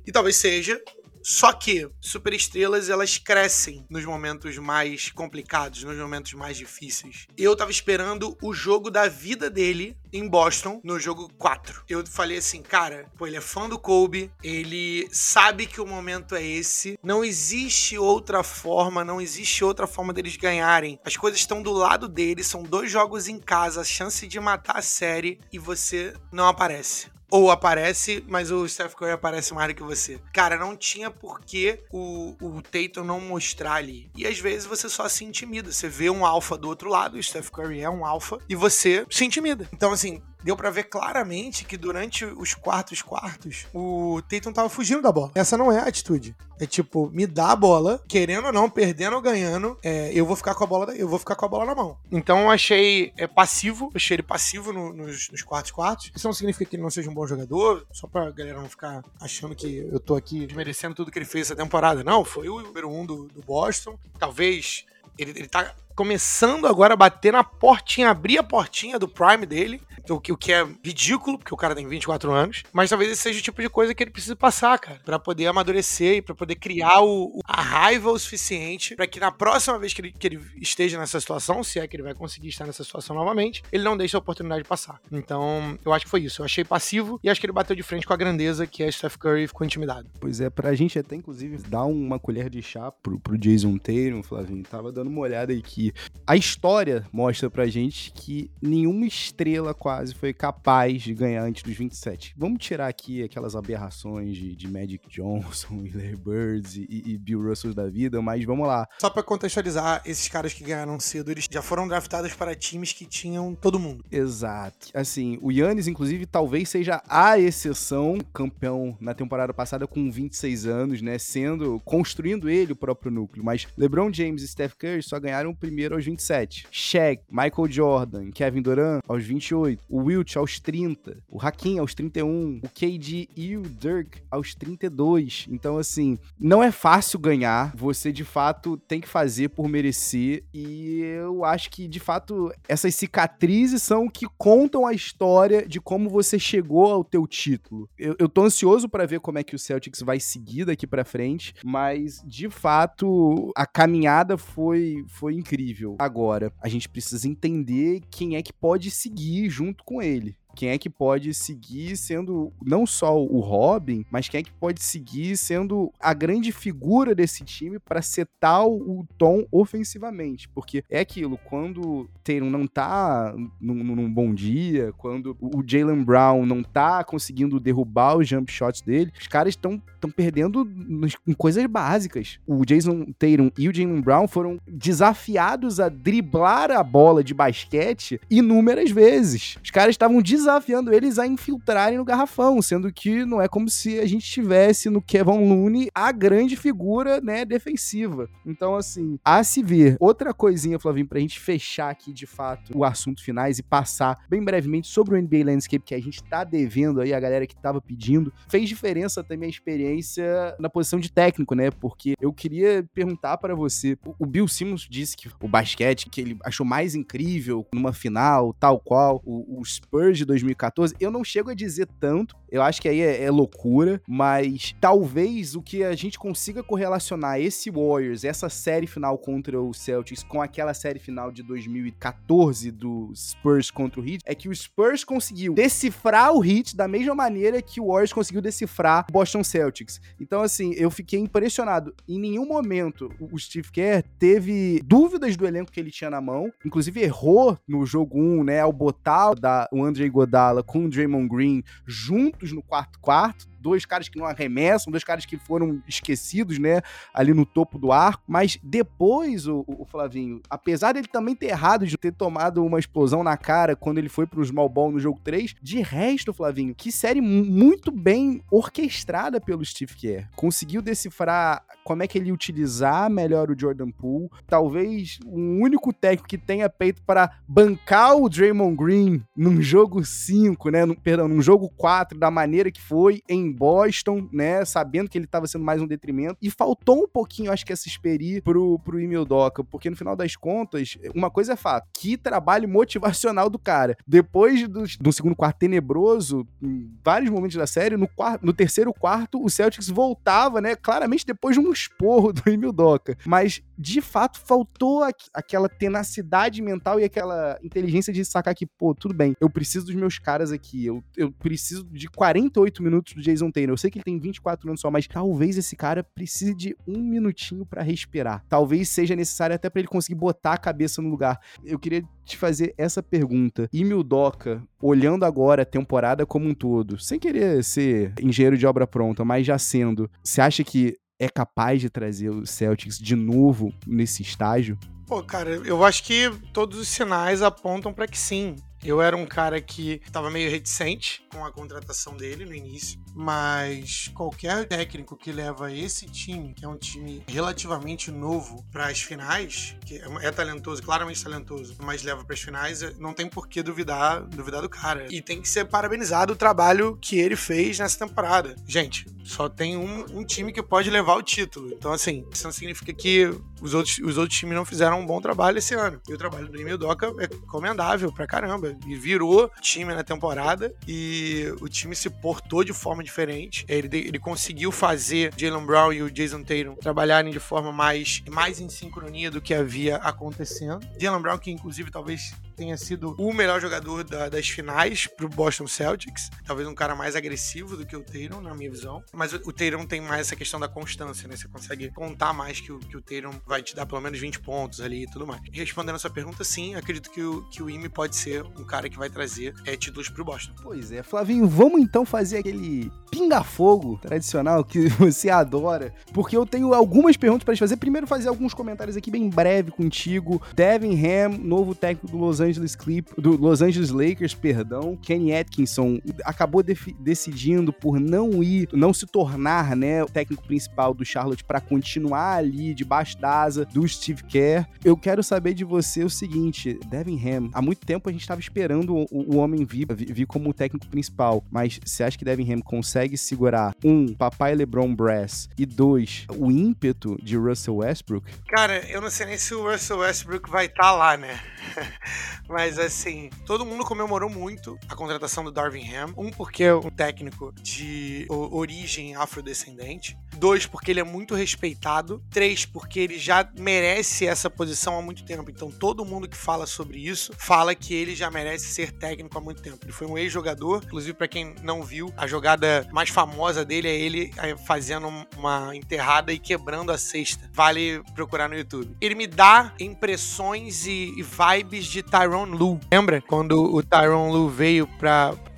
E talvez seja. Só que superestrelas elas crescem nos momentos mais complicados, nos momentos mais difíceis. Eu tava esperando o jogo da vida dele em Boston no jogo 4. Eu falei assim, cara, pô, ele é fã do Kobe, ele sabe que o momento é esse. Não existe outra forma, não existe outra forma deles ganharem. As coisas estão do lado dele, são dois jogos em casa, a chance de matar a série e você não aparece ou aparece, mas o Steph Curry aparece mais do que você. Cara, não tinha por que o, o Tatum não mostrar ali. E às vezes você só se intimida. Você vê um alfa do outro lado, o Steph Curry é um alfa, e você se intimida. Então, assim, deu para ver claramente que durante os quartos quartos, o Tatum tava fugindo da bola. Essa não é a atitude. É tipo, me dá a bola, querendo ou não, perdendo ou ganhando, é, eu vou ficar com a bola, eu vou ficar com a bola na mão. Então eu achei é, passivo, achei ele passivo no, nos, nos quartos quartos. Isso não significa que ele não seja um bom jogador, só pra galera não ficar achando que eu tô aqui desmerecendo tudo que ele fez essa temporada. Não, foi o número um do, do Boston. Talvez ele, ele tá começando agora a bater na portinha, abrir a portinha do Prime dele, o que, que é ridículo, porque o cara tem 24 anos, mas talvez esse seja o tipo de coisa que ele precisa passar, cara, para poder amadurecer e pra poder criar o, a raiva o suficiente para que na próxima vez que ele, que ele esteja nessa situação, se é que ele vai conseguir estar nessa situação novamente, ele não deixe a oportunidade de passar. Então, eu acho que foi isso. Eu achei passivo e acho que ele bateu de frente com a grandeza que é Steph Curry ficou intimidado. Pois é, pra gente até, inclusive, dar uma colher de chá pro, pro Jason Tatum, Flavinho, tava dando uma olhada aqui. A história mostra pra gente que nenhuma estrela foi capaz de ganhar antes dos 27. Vamos tirar aqui aquelas aberrações de, de Magic [LAUGHS] Johnson, Larry Birds e, e, Bill Russell da vida, mas vamos lá. Só pra contextualizar, esses caras que ganharam cedo, eles já foram draftados para times que tinham todo mundo. Exato. Assim, o Yannis, inclusive, talvez seja a exceção, campeão na temporada passada com 26 anos, né, sendo, construindo ele o próprio núcleo, mas LeBron James e Steph Curry só ganharam o primeiro aos 27. Shaq, Michael Jordan, Kevin Durant aos 28, o Wilt aos 30, o Hakim aos 31, o KD e o Dirk aos 32. Então, assim, não é fácil ganhar, você de fato tem que fazer por merecer e eu acho que de fato essas cicatrizes são que contam a história de como você chegou ao teu título. Eu, eu tô ansioso para ver como é que o Celtics vai seguir daqui para frente, mas de fato a caminhada foi foi incrível. Agora, a gente precisa entender quem é que pode seguir junto com ele quem é que pode seguir sendo não só o Robin, mas quem é que pode seguir sendo a grande figura desse time para setar o tom ofensivamente. Porque é aquilo, quando Tatum não tá num, num bom dia, quando o Jalen Brown não tá conseguindo derrubar os jump shots dele, os caras estão estão perdendo em coisas básicas. O Jason Tatum e o Jalen Brown foram desafiados a driblar a bola de basquete inúmeras vezes. Os caras estavam desafiando eles a infiltrarem no garrafão, sendo que não é como se a gente tivesse no Kevin Looney a grande figura, né, defensiva. Então, assim, a se ver. Outra coisinha, Flavinho, pra gente fechar aqui de fato o assunto finais e passar bem brevemente sobre o NBA Landscape que a gente tá devendo aí, a galera que tava pedindo. Fez diferença também a experiência na posição de técnico, né? Porque eu queria perguntar para você, o Bill Simmons disse que o basquete que ele achou mais incrível numa final, tal qual o, o Spurs de 2014, eu não chego a dizer tanto, eu acho que aí é, é, loucura, mas talvez o que a gente consiga correlacionar esse Warriors, essa série final contra o Celtics, com aquela série final de 2014 do Spurs contra o Heat, é que o Spurs conseguiu decifrar o Heat da mesma maneira que o Warriors conseguiu decifrar o Boston Celtics. Então, assim, eu fiquei impressionado. Em nenhum momento o Steve Kerr teve dúvidas do elenco que ele tinha na mão, inclusive errou no jogo 1, né, ao botar o Andre Godala com o Draymond Green juntos no quarto quarto, dois caras que não arremessam, dois caras que foram esquecidos, né, ali no topo do arco. Mas depois, o, o Flavinho, apesar dele também ter errado de ter tomado uma explosão na cara quando ele foi pro small ball no jogo 3, de resto, Flavinho, que série muito bem orquestrada pelo Steve Kerr. Conseguiu decifrar como é que ele utilizar melhor o Jordan Poole. Talvez o único técnico que tenha peito para bancar o Draymond Green num jogo 5, né, perdão, num jogo 4 da maneira que foi em Boston, né? Sabendo que ele estava sendo mais um detrimento. E faltou um pouquinho, acho que, essa experi pro, pro Emil Doca, porque no final das contas, uma coisa é fato: que trabalho motivacional do cara. Depois do, do segundo quarto tenebroso, em vários momentos da série, no, quarto, no terceiro quarto, o Celtics voltava, né? Claramente depois de um esporro do Emil Doca. Mas, de fato, faltou aquela tenacidade mental e aquela inteligência de sacar que, pô, tudo bem, eu preciso dos meus caras aqui, eu, eu preciso de 48 minutos do Jason Jason Taylor. Eu sei que ele tem 24 anos só, mas talvez esse cara precise de um minutinho para respirar. Talvez seja necessário até para ele conseguir botar a cabeça no lugar. Eu queria te fazer essa pergunta. Emil Doca, olhando agora a temporada como um todo, sem querer ser engenheiro de obra pronta, mas já sendo, você acha que é capaz de trazer o Celtics de novo nesse estágio? Pô, cara, eu acho que todos os sinais apontam para que sim Eu era um cara que estava meio reticente com a contratação dele no início, mas qualquer técnico que leva esse time, que é um time relativamente novo, para as finais, que é talentoso, claramente talentoso, mas leva para as finais, não tem por que duvidar, duvidar do cara. E tem que ser parabenizado o trabalho que ele fez nessa temporada. Gente, só tem um, um time que pode levar o título. Então, assim, isso não significa que os outros, os outros times não fizeram um bom trabalho esse ano. E o trabalho do Emil Doca é comendável pra caramba. E virou time na temporada e o time se portou de forma diferente. Ele, ele conseguiu fazer Jalen Brown e o Jason Tatum trabalharem de forma mais, mais em sincronia do que havia acontecendo. Jalen Brown, que inclusive talvez tenha sido o melhor jogador da, das finais pro Boston Celtics. Talvez um cara mais agressivo do que o Tatum, na minha visão. Mas o, o Tatum tem mais essa questão da constância, né? Você consegue contar mais que o, que o Tatum vai te dar pelo menos 20 pontos ali e tudo mais. Respondendo a sua pergunta, sim, acredito que o, que o pode ser um cara que vai trazer é, títulos pro Boston. Pois é, Flavinho, vamos então fazer aquele pinga-fogo tradicional que [LAUGHS] você adora, porque eu tenho algumas perguntas para te fazer. Primeiro, fazer alguns comentários aqui bem breve contigo. Devin Ham, novo técnico do Los Angeles Clip, do Los Angeles Lakers, perdão. Kenny Atkinson acabou decidindo por não ir, não se tornar, né, o técnico principal do Charlotte para continuar ali debaixo da asa do Steve Kerr. Eu quero saber de você o seguinte, Devin Ham, há muito tempo a gente estava esperando o, o, homem vir, vir como técnico principal, mas você acha que Devin Ham consegue segurar um, papai LeBron Brass e dois, o ímpeto de Russell Westbrook? Cara, eu não sei nem se o Russell Westbrook vai estar tá lá, né? [LAUGHS] Mas assim, todo mundo comemorou muito a contratação do Darvin Ham. Um, porque é um técnico de origem afrodescendente. Dois, porque ele é muito respeitado. Três, porque ele já merece essa posição há muito tempo. Então todo mundo que fala sobre isso fala que ele já merece ser técnico há muito tempo. Ele foi um ex-jogador. Inclusive, para quem não viu, a jogada mais famosa dele é ele eh, fazendo uma enterrada e quebrando a cesta. Vale procurar no YouTube. Ele me dá impressões e, vibes de Tyron Lu. Lembra quando o Tyron Lu veio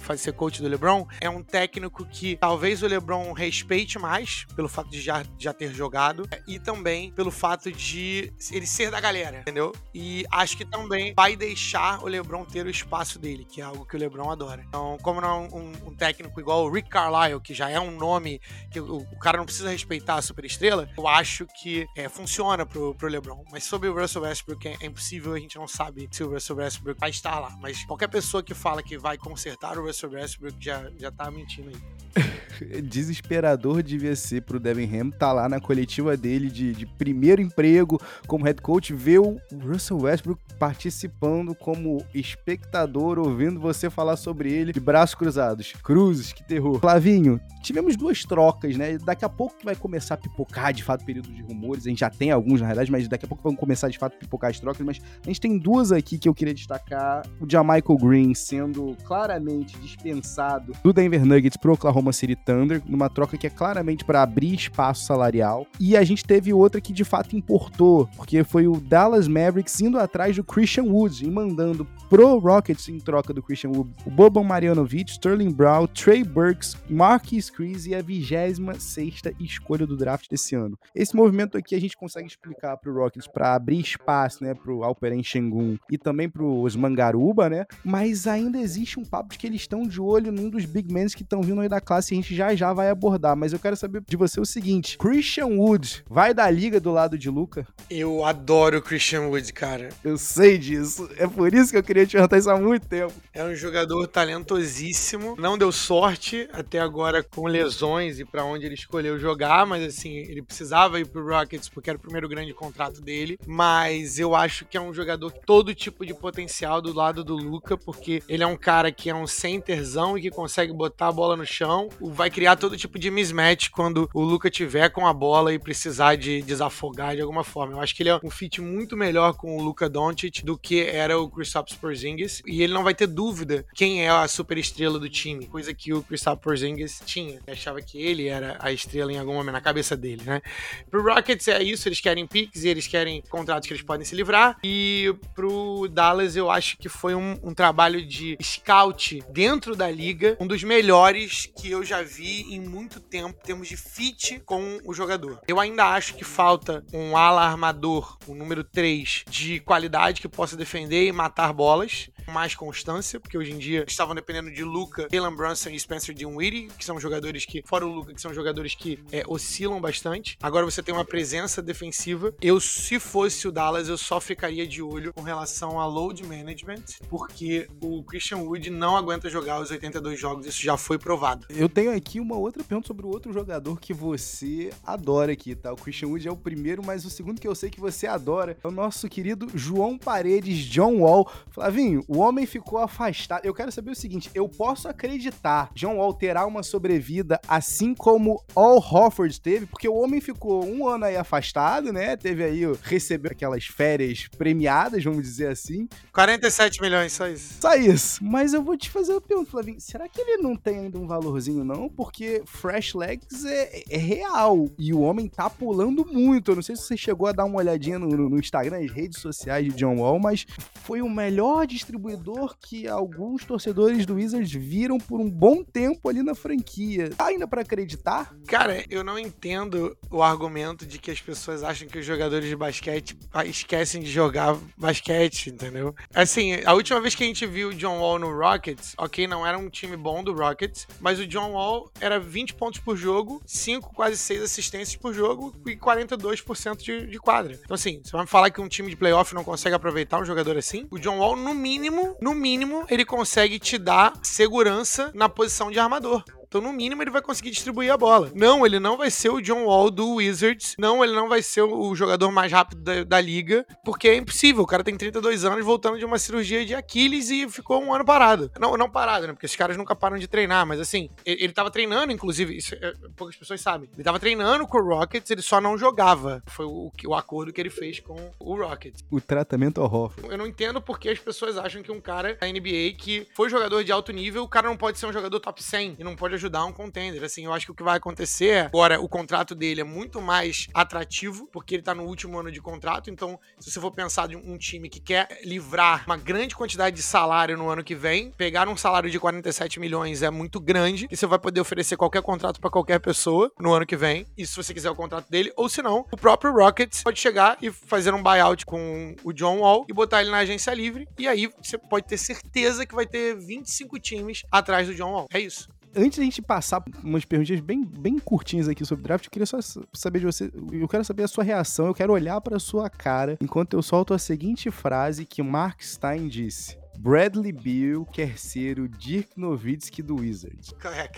para ser coach do LeBron, é um técnico que talvez o LeBron respeite mais pelo fato de já, já ter jogado e também pelo fato de ele ser da galera, entendeu? E acho que também vai deixar o LeBron ter o espaço dele, que é algo que o LeBron adora. Então, como não é um, um técnico igual o Rick Carlisle, que já é um nome que o, o cara não precisa respeitar a superestrela, eu acho que é, funciona pro, pro LeBron. Mas sobre o Russell Westbrook é, é impossível, a gente não sabe se o Russell Westbrook vai estar lá. Mas qualquer pessoa que fala que vai consertar o Russell Russell Westbrook já, já tá mentindo aí. [LAUGHS] Desesperador devia ser pro Devin Ham tá lá na coletiva dele de, de primeiro emprego como head coach, ver o Russell Westbrook participando como espectador, ouvindo você falar sobre ele de braços cruzados. Cruzes, que terror. Flavinho, tivemos duas trocas, né? Daqui a pouco vai começar a pipocar de fato período de rumores. A gente já tem alguns, na realidade, mas daqui a pouco vão começar de fato a pipocar as trocas. Mas a gente tem duas aqui que eu queria destacar: o Jamichael Green sendo claramente dispensado do Denver Nuggets pro Oklahoma City Thunder, numa troca que é claramente para abrir espaço salarial. E a gente teve outra que de fato importou, porque foi o Dallas Mavericks indo atrás do Christian Wood e mandando pro Rockets em troca do Christian Wood o Boban Marjanovic, Sterling Brown, Trey Burks, Marquis Chris e a 26 escolha do draft desse ano. Esse movimento aqui a gente consegue explicar pro Rockets para abrir espaço, né, pro Alperen Şengün e também pro Osman Garuba, né? Mas ainda existe um papo de que eles estão de olho num dos big men que estão vindo aí da classe e a gente já já vai abordar. Mas eu quero saber de você o seguinte: Christian Wood vai da liga do lado de Luca? Eu adoro o Christian Wood, cara. Eu sei disso. É por isso que eu queria te perguntar isso há muito tempo. É um jogador talentosíssimo. Não deu sorte até agora com lesões e para onde ele escolheu jogar, mas assim, ele precisava ir pro Rockets porque era o primeiro grande contrato dele. Mas eu acho que é um jogador com todo tipo de potencial do lado do Luca, porque ele é um cara que é um center e que consegue botar a bola no chão, vai criar todo tipo de mismatch quando o Luca tiver com a bola e precisar de desafogar de alguma forma. Eu acho que ele é um fit muito melhor com o Luca Doncic do que era o Kristaps Porzingis e ele não vai ter dúvida quem é a super estrela do time, coisa que o Kristaps Porzingis tinha. Ele achava que ele era a estrela em algum momento na cabeça dele, né? Pro Rockets é isso, eles querem picks e eles querem contratos que eles podem se livrar. E pro Dallas eu acho que foi um, um trabalho de scout dentro dentro da liga, um dos melhores que eu já vi em muito tempo, em termos de fit com o jogador. Eu ainda acho que falta um ala armador, o número 3, de qualidade que possa defender e matar bolas. mais constância, porque hoje em dia estavam dependendo de Luca, Jalen Brunson e Spencer Dinwiddie, que são jogadores que, fora o Luca, que são jogadores que é, oscilam bastante. Agora você tem uma presença defensiva. Eu, se fosse o Dallas, eu só ficaria de olho com relação a load management, porque o Christian Wood não aguenta jogar os 82 jogos, isso já foi provado. Eu tenho aqui uma outra pergunta sobre o outro jogador que você adora aqui, tá? O Christian Wood é o primeiro, mas o segundo que eu sei que você adora é o nosso querido João Paredes, John Wall. Flavinho, o homem ficou afastado. Eu quero saber o seguinte: eu posso acreditar John Wall terá uma sobrevida assim como All Hofford teve, porque o homem ficou um ano aí afastado, né? Teve aí, recebeu aquelas férias premiadas, vamos dizer assim. 47 milhões, só isso. Só isso. Mas eu vou te fazer uma pergunta, Flavinho. Será que ele não tem ainda um valorzinho, não? Porque Fresh Legs é, é real. E o homem tá pulando muito. Eu não sei se você chegou a dar uma olhadinha no, no Instagram, nas redes sociais de John Wall, mas foi o melhor distribuidor que alguns torcedores do Wizards viram por um bom tempo ali na franquia. Tá ainda para acreditar? Cara, eu não entendo o argumento de que as pessoas acham que os jogadores de basquete esquecem de jogar basquete, entendeu? Assim, a última vez que a gente viu o John Wall no Rockets, ok, não era um time bom do Rockets, mas o John Wall era 20 pontos por jogo, 5, quase 6 assistências por jogo e 42% de, de quadra. Então, assim, você vai me falar que um time de playoff não consegue aproveitar um jogador assim? O John Wall, no mínimo, no mínimo, ele consegue te dar segurança na posição de armador. Então, no mínimo, ele vai conseguir distribuir a bola. Não, ele não vai ser o John Wall do Wizards. Não, ele não vai ser o jogador mais rápido da, da liga, porque é impossível. O cara tem 32 anos voltando de uma cirurgia de Aquiles e ficou um ano parado. Não, não parado, né? Porque esses caras nunca param de treinar, mas assim, ele, ele tava treinando, inclusive, isso, é, poucas pessoas sabem. Ele tava treinando com o Rockets, ele só não jogava. Foi o, o acordo que ele fez com o Rockets. O tratamento horror. Eu não entendo porque as pessoas acham que um cara da NBA que foi jogador de alto nível, o cara não pode ser um jogador top 100 e não pode ajudar um contender. Assim, eu acho que o que vai acontecer é, agora, o contrato dele é muito mais atrativo, porque ele tá no último ano de contrato. Então, se você for pensar de um time que quer livrar uma grande quantidade de salário no ano que vem, pegar um salário de 47 milhões é muito grande e você vai poder oferecer qualquer contrato para qualquer pessoa no ano que vem. E se você quiser o contrato dele, ou se não, o próprio Rockets pode chegar e fazer um buyout com o John Wall e botar ele na agência livre. E aí você pode ter certeza que vai ter 25 times atrás do John Wall. É isso antes da gente passar umas perguntas bem, bem curtinhas aqui sobre draft, eu queria só saber de você. Eu quero saber a sua reação, eu quero olhar para sua cara enquanto eu solto a seguinte frase que Mark Stein disse. Bradley Beal quer ser o Dirk Nowitzki do Wizards. É,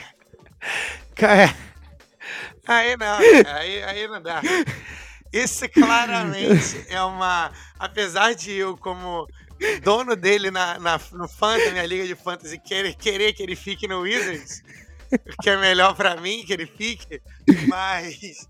cara. Aí não, aí, aí não dá. Isso claramente é uma. Apesar de eu, como dono dele na, na, no Fantasy, minha liga de Fantasy, querer, querer que ele fique no Wizards, que é melhor para mim que ele fique, mas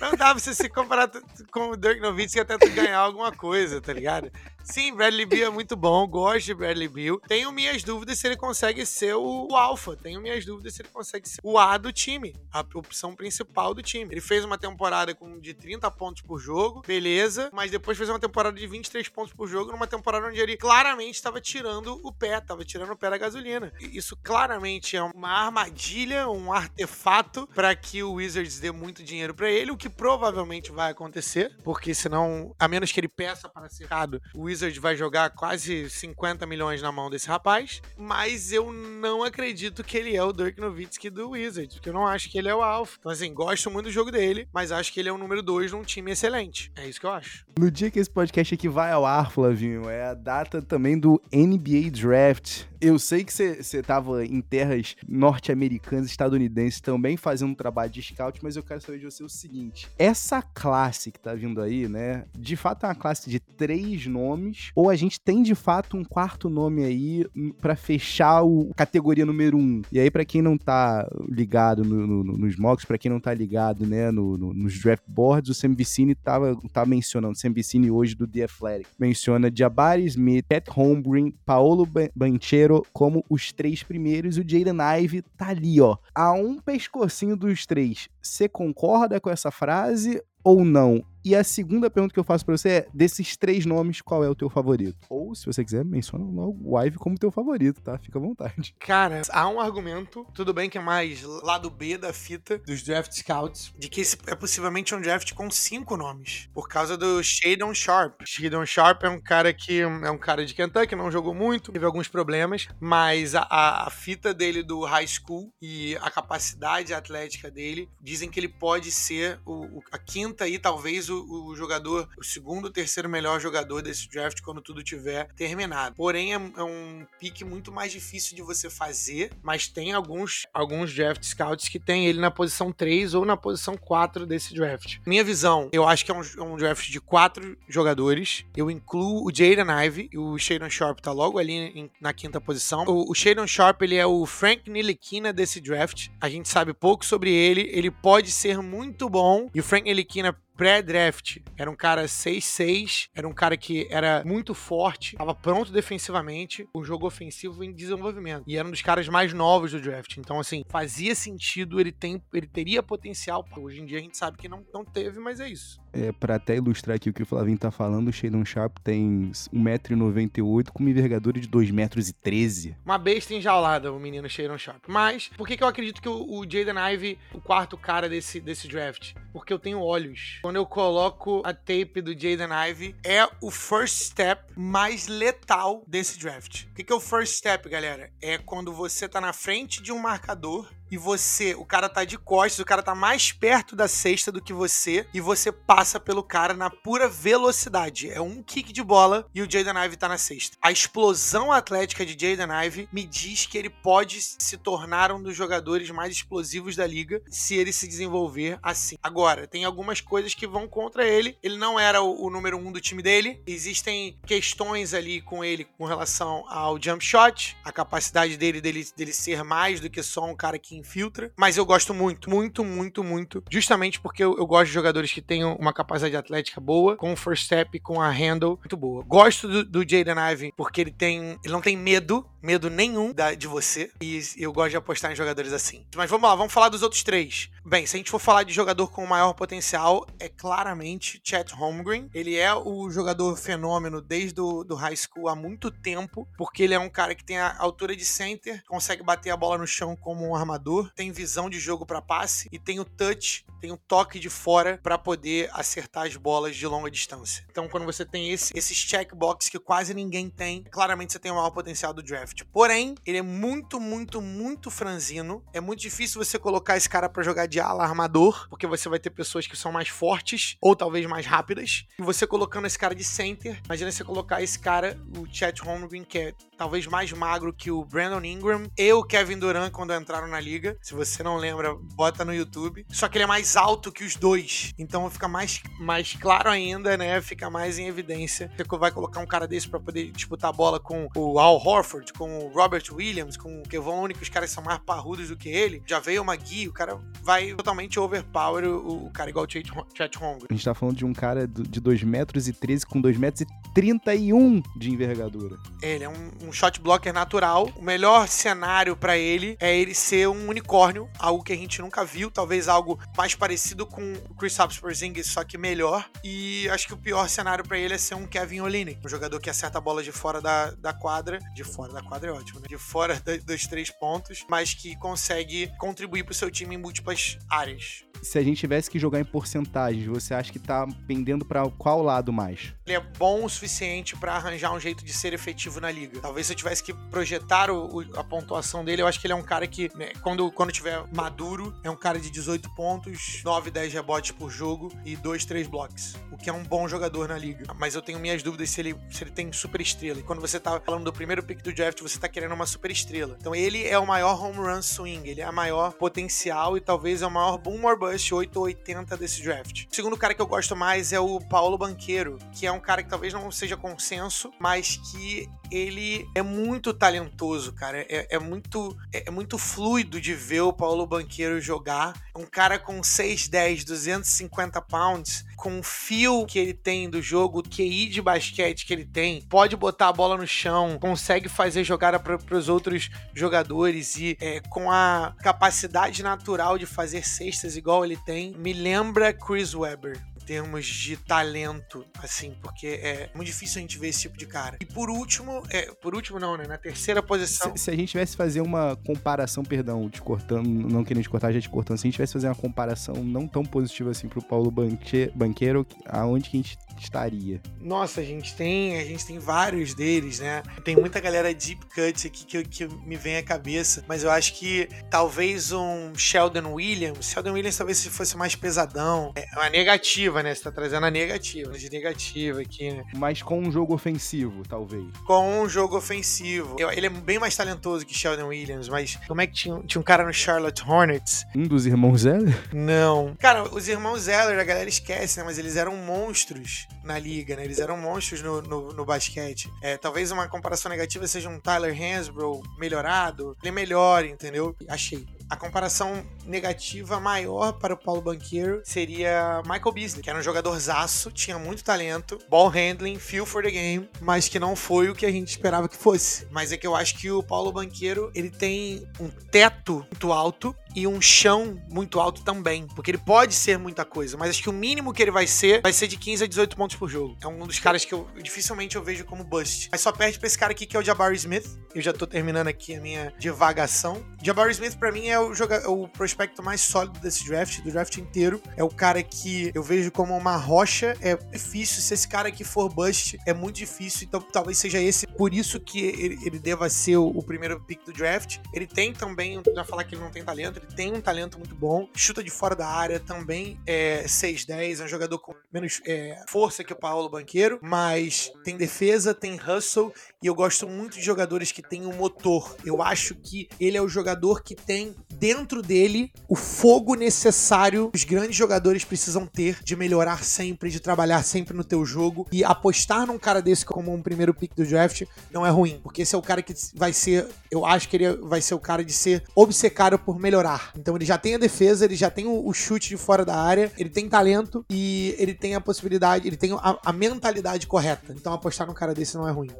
não dá pra você se comparar com o Dirk Nowitzki até tu ganhar alguma coisa, tá ligado? Sim, Bradley Beal é muito bom, gosto de Bradley Beal. Tenho minhas dúvidas se ele consegue ser o, o alfa. Tenho minhas dúvidas se ele consegue ser o A do time, a opção principal do time. Ele fez uma temporada com de 30 pontos por jogo, beleza, mas depois fez uma temporada de 23 pontos por jogo, numa temporada onde ele claramente estava tirando o pé, estava tirando o pé da gasolina. Isso claramente é uma armadilha, um artefato para que o Wizards dê muito dinheiro para ele, o que provavelmente vai acontecer, porque senão, a menos que ele peça para ser errado, o Wizard vai jogar quase 50 milhões na mão desse rapaz, mas eu não acredito que ele é o Dirk Nowitzki do Wizards, porque eu não acho que ele é o alfa. Então, assim, gosto muito do jogo dele, mas acho que ele é o número 2 num time excelente. É isso que eu acho. No dia que esse podcast aqui vai ao ar, Flavinho, é a data também do NBA Draft. Eu sei que você estava em terras norte-americanas, estadunidenses, também fazendo um trabalho de scout, mas eu quero saber de você o seguinte: essa classe que tá vindo aí, né? De fato é uma classe de três nomes, ou a gente tem de fato um quarto nome aí para fechar o categoria número um? E aí, para quem não tá ligado no, no, nos mocks, para quem não tá ligado, né, no, nos draft boards, o Sam Vicini tava, tá mencionando, Sam Vicini hoje do The Athletic, menciona Jabari Smith, Pat Holmgren, Paolo Banchero como os três primeiros. O Jaden Ive tá ali, ó. A um pescocinho dos três. Você concorda com essa frase ou não? E a segunda pergunta que eu faço pra você é: desses três nomes, qual é o teu favorito? Ou, se você quiser, menciona o Ive como teu favorito, tá? Fica à vontade. [LAUGHS] Cara, há um argumento, tudo bem que é mais lado B da fita dos draft scouts, de que esse é possivelmente um draft com cinco nomes, por causa do Shadon Sharp. Shadon Sharp é um cara que é um cara de Kentucky, não jogou muito, teve alguns problemas, mas a, a, a fita dele do high school e a capacidade atlética dele dizem que ele pode ser o, o, a quinta e talvez o, o, jogador, o segundo, terceiro melhor jogador desse draft quando tudo tiver terminado. Porém, é, é, um pique muito mais difícil de você fazer, mas tem alguns, alguns draft scouts que tem ele na posição 3 ou na posição 4 desse draft. Minha visão, eu acho que é um, é um draft de quatro jogadores. Eu incluo o Jaden Ivey e o Shadon Sharp tá logo ali em, na quinta posição. O, o Shadon Sharp, ele é o Frank Ntilikina desse draft. A gente sabe pouco sobre ele, ele pode ser muito bom e o Frank Ntilikina pré-draft. Era um cara 6-6, era um cara que era muito forte, estava pronto defensivamente, o jogo ofensivo em desenvolvimento. E era um dos caras mais novos do draft. Então, assim, fazia sentido, ele, tem, ele teria potencial. Hoje em dia a gente sabe que não, não teve, mas é isso. É, para até ilustrar aqui o que o Flavinho tá falando, o Shadon Sharp tem 1,98m com uma envergadura de 2,13m. Uma besta enjaulada, o menino Shadon Sharp. Mas, por que, que eu acredito que o, o Jaden Ivey, o quarto cara desse, desse draft? Porque eu tenho olhos. Quando eu coloco a tape do Jaden Ivey, é o first step mais letal desse draft. O que é o first step, galera? É quando você tá na frente de um marcador e você, o cara tá de costas, o cara tá mais perto da cesta do que você, e você passa pelo cara na pura velocidade. É um kick de bola e o Jaden Ivey tá na cesta. A explosão atlética de Jaden Ivey me diz que ele pode se tornar um dos jogadores mais explosivos da liga se ele se desenvolver assim. Agora, tem algumas coisas que vão contra ele. Ele não era o, o número um do time dele. Existem questões ali com ele com relação ao jump shot, a capacidade dele dele, dele ser mais do que só um cara que infiltra, mas eu gosto muito, muito, muito, muito, justamente porque eu, eu gosto de jogadores que tenham uma capacidade atlética boa, com o first step, com a handle muito boa. Gosto do, do Jaden Ivey porque ele tem, ele não tem medo, medo nenhum da, de você, e eu gosto de apostar em jogadores assim. Mas vamos lá, vamos falar dos outros três. Bem, se a gente for falar de jogador com maior potencial, é claramente Chet Holmgren. Ele é o jogador fenômeno desde o do high school há muito tempo, porque ele é um cara que tem a altura de center, consegue bater a bola no chão como um armador tem visão de jogo para passe e tem o touch, tem o toque de fora para poder acertar as bolas de longa distância. Então, quando você tem esse, esses checkbox que quase ninguém tem, claramente você tem o maior potencial do draft. Porém, ele é muito, muito, muito franzino. É muito difícil você colocar esse cara para jogar de ala armador, porque você vai ter pessoas que são mais fortes ou talvez mais rápidas. E você colocando esse cara de center, imagina você colocar esse cara, o Chet Holmgren, que é talvez mais magro que o Brandon Ingram e o Kevin Durant quando entraram na liga liga. Se você não lembra, bota no YouTube. Só que ele é mais alto que os dois. Então fica mais, mais claro ainda, né? Fica mais em evidência. Você vai colocar um cara desse para poder disputar a bola com o Al Horford, com o Robert Williams, com o Kevon Looney, que os caras são mais parrudos do que ele. Já veio uma Magui, o cara vai totalmente overpower o, o cara igual o Chet Holmgren. A gente tá falando de um cara de 2 metros e 13 com 2 metros e 31 de envergadura. Ele é um, um shot blocker natural. O melhor cenário para ele é ele ser um unicórnio, algo que a gente nunca viu, talvez algo mais parecido com o Chris Porzingis, só que melhor. E acho que o pior cenário para ele é ser um Kevin Olynyk, um jogador que acerta a bola de fora da, da quadra, de fora da quadra é ótimo, né? De fora da, dos três pontos, mas que consegue contribuir pro seu time em múltiplas áreas. Se a gente tivesse que jogar em porcentagens, você acha que tá pendendo para qual lado mais? Ele é bom o suficiente para arranjar um jeito de ser efetivo na liga. Talvez se eu tivesse que projetar o, o, a pontuação dele, eu acho que ele é um cara que, né, quando, quando tiver maduro, é um cara de 18 pontos, 9, 10 rebotes por jogo e 2, 3 blocos. O que é um bom jogador na liga. Mas eu tenho minhas dúvidas se ele, se ele tem super estrela. E quando você tá falando do primeiro pick do draft, você tá querendo uma super estrela. Então ele é o maior home run swing, ele é a maior potencial e talvez é o maior boom or bust 8 ou 80 desse draft. O segundo cara que eu gosto mais é o Paulo Banqueiro, que é um cara que talvez não seja consenso, mas que ele é muito talentoso, cara. É, é muito, é, é, muito fluido de ver o Paulo Banqueiro jogar. Um cara com 6'10, 250 pounds, com o fio que ele tem do jogo, o QI de basquete que ele tem, pode botar a bola no chão, consegue fazer jogada para os outros jogadores e é, com a capacidade natural de fazer cestas igual ele tem me lembra Chris Webber termos de talento, assim, porque é muito difícil a gente ver esse tipo de cara. E por último, é, por último não, né? Na terceira posição. Se, se a gente tivesse fazer uma comparação, perdão, te cortando, não querendo te cortar, já te cortando, se a gente tivesse fazer uma comparação não tão positiva assim pro Paulo Banque, Banqueiro, aonde que a gente estaria? Nossa, a gente tem, a gente tem vários deles, né? Tem muita galera deep cut aqui que, que me vem à cabeça, mas eu acho que talvez um Sheldon Williams, Sheldon Williams talvez se fosse mais pesadão, é uma negativa, né? Você tá trazendo a negativa, de negativa aqui, né? Mas com um jogo ofensivo, talvez. Com um jogo ofensivo. Ele é bem mais talentoso que Sheldon Williams, mas como é que tinha, tinha um cara no Charlotte Hornets? Um dos irmãos Zeller? Não. Cara, os irmãos Zeller, a galera esquece, né? Mas eles eram monstros na liga, né? Eles eram monstros no, no, no basquete. É, talvez uma comparação negativa seja um Tyler Hansbrough melhorado. Ele é melhor, entendeu? Achei. A comparação negativa maior para o Paulo Banqueiro seria Michael Beasley, que era um jogador zaço, tinha muito talento, ball handling, feel for the game, mas que não foi o que a gente esperava que fosse. Mas é que eu acho que o Paulo Banqueiro, ele tem um teto muito alto e um chão muito alto também, porque ele pode ser muita coisa, mas acho que o mínimo que ele vai ser vai ser de 15 a 18 pontos por jogo. É um dos caras que eu dificilmente eu vejo como bust. Mas só perde pra esse cara aqui que é o Jabari Smith. Eu já tô terminando aqui a minha divagação. Jabari Smith para mim é o, joga o prospecto mais sólido desse draft, do draft inteiro. É o cara que eu vejo como uma rocha. É difícil. Se esse cara aqui for bust, é muito difícil. Então talvez seja esse. Por isso que ele, ele deva ser o, o, primeiro pick do draft. Ele tem também, já falar que ele não tem talento, ele tem um talento muito bom. Chuta de fora da área também é 6'10, é um jogador com menos é, força que o Paulo Banqueiro, mas tem defesa, tem hustle e eu gosto muito de jogadores que têm um motor. Eu acho que ele é o jogador que tem dentro dele o fogo necessário que os grandes jogadores precisam ter de melhorar sempre, de trabalhar sempre no teu jogo e apostar num cara desse como um primeiro pick do draft não é ruim, porque esse é o cara que vai ser, eu acho que ele vai ser o cara de ser obcecado por melhorar. Então ele já tem a defesa, ele já tem o, o chute de fora da área, ele tem talento e ele tem a possibilidade, ele tem a, a mentalidade correta. Então apostar num cara desse não é ruim.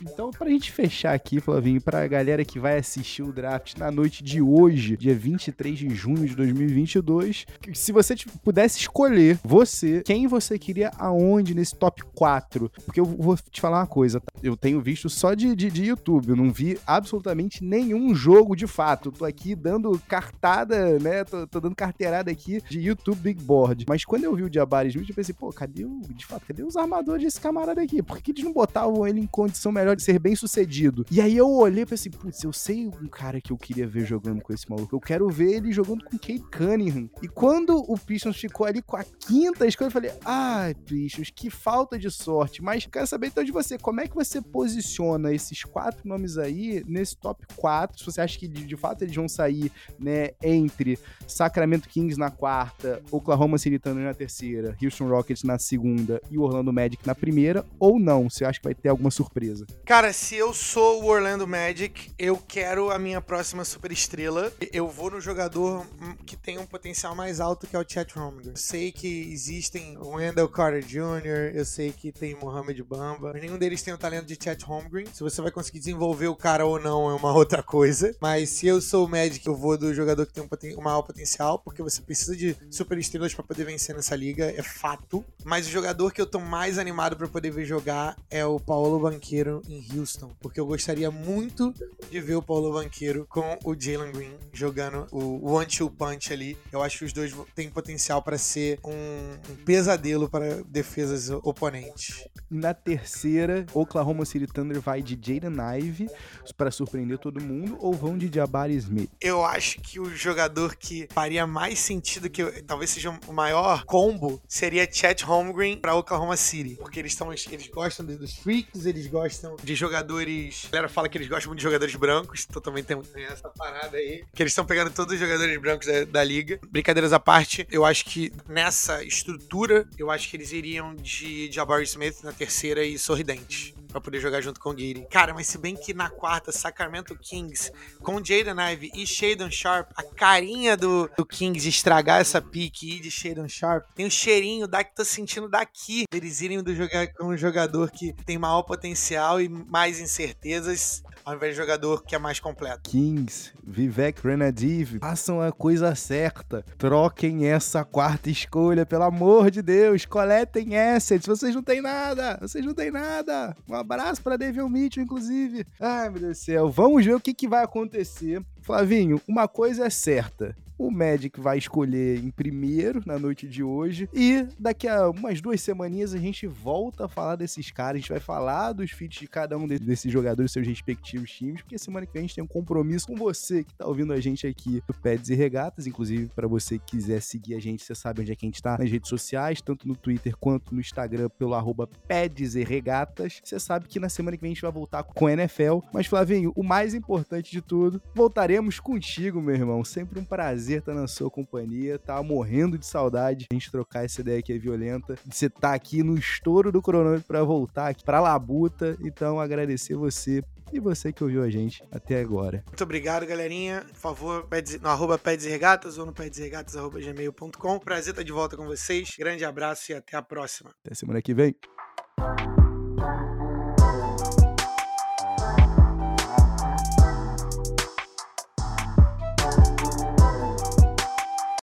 Então, pra gente fechar aqui, Flavinho, pra galera que vai assistir o draft na noite de hoje, dia 23 de junho de 2022, se você pudesse escolher você, quem você queria aonde nesse top 4? Porque eu vou te falar uma coisa, tá? eu tenho visto só de, de, de, YouTube, eu não vi absolutamente nenhum jogo de fato. Tô aqui dando cartada, né? Tô, tô, dando carteirada aqui de YouTube Big Board. Mas quando eu vi o Jabari Smith, eu pensei, pô, cadê o, de fato, cadê os armadores desse camarada aqui? Por que eles não botavam ele em condição melhor de ser bem sucedido. E aí eu olhei e pensei, putz, eu sei um cara que eu queria ver jogando com esse maluco. Eu quero ver ele jogando com Kate Cunningham. E quando o Pistons ficou ali com a quinta escolha, eu falei, ai, ah, Pistons, que falta de sorte. Mas quero saber então de você, como é que você posiciona esses quatro nomes aí nesse top 4? Se você acha que de, de fato eles vão sair, né, entre Sacramento Kings na quarta, Oklahoma City Thunder na terceira, Houston Rockets na segunda e Orlando Magic na primeira, ou não? Você acha que vai ter alguma surpresa? Surpresa? Cara, se eu sou o Orlando Magic, eu quero a minha próxima super estrela. Eu vou no jogador que tem um potencial mais alto, que é o Chet Holmgren. Eu sei que existem o Wendell Carter Jr., eu sei que tem Mohamed Bamba, nenhum deles tem o talento de Chet Holmgren. Se você vai conseguir desenvolver o cara ou não é uma [LAUGHS] outra coisa. Mas se eu sou o Magic, eu vou do jogador que tem um, um maior potencial, porque você precisa de super estrelas para poder vencer nessa liga, é fato. Mas o jogador que eu tô mais animado para poder ver jogar é o Paulo Banqueiro em Houston, porque eu gostaria muito de ver o Paulo Banqueiro com o Jalen Green jogando o one-two punch ali. Eu acho que os dois têm potencial para ser um, um, pesadelo para defesas oponentes. Na terceira, Oklahoma City Thunder vai de Jaden Ive para surpreender todo mundo ou vão de Jabari Smith? Eu acho que o jogador que faria mais sentido, que talvez seja o maior combo, seria Chet Holmgren para Oklahoma City, porque eles, estão, eles gostam dos freaks, eles gostam de jogadores. A galera fala que eles gostam muito de jogadores brancos, então também tem essa parada aí. Que eles estão pegando todos os jogadores brancos da, da, liga. Brincadeiras à parte, eu acho que nessa estrutura, eu acho que eles iriam de Jabari Smith na terceira e sorridente para poder jogar junto com o Giri. Cara, mas se bem que na quarta, Sacramento Kings com Jaden Ive e Shadon Sharp, a carinha do, do Kings estragar essa pique de Shadon Sharp, tem o cheirinho da que tô sentindo daqui. Eles irem do jogar com um jogador que tem maior potencial e mais incertezas. Ao invés de jogador que é mais completo. Kings, Vivek Renadiv, façam a coisa certa. Troquem essa quarta escolha, pelo amor de Deus. Coletem assets. Vocês não têm nada. Vocês não têm nada. Um abraço para Devil Mitchell, inclusive. Ai, meu Deus do céu. Vamos ver o que, que vai acontecer. Flavinho, uma coisa é certa o Magic vai escolher em primeiro na noite de hoje. E daqui a umas duas semaninhas a gente volta a falar desses caras. A gente vai falar dos feats de cada um desses jogadores, seus respectivos times. Porque semana que vem a gente tem um compromisso com você que tá ouvindo a gente aqui do Peds e Regatas. Inclusive, para você que quiser seguir a gente, você sabe onde é que a gente tá nas redes sociais, tanto no Twitter quanto no Instagram, pelo arroba Peds e Regatas. Você sabe que na semana que vem a gente vai voltar com a NFL. Mas, Flavinho, o mais importante de tudo, voltaremos contigo, meu irmão. Sempre um prazer estar na sua companhia. Tá morrendo de saudade a gente trocar essa ideia que é violenta. Você tá aqui no estouro do cronômetro para voltar aqui pra Labuta. Então, agradecer você e você que ouviu a gente até agora. Muito obrigado, galerinha. Por favor, no arroba Peds Regatas ou no pedsregatas.gmail.com. Prazer estar de volta com vocês. Grande abraço e até a próxima. Até semana que vem.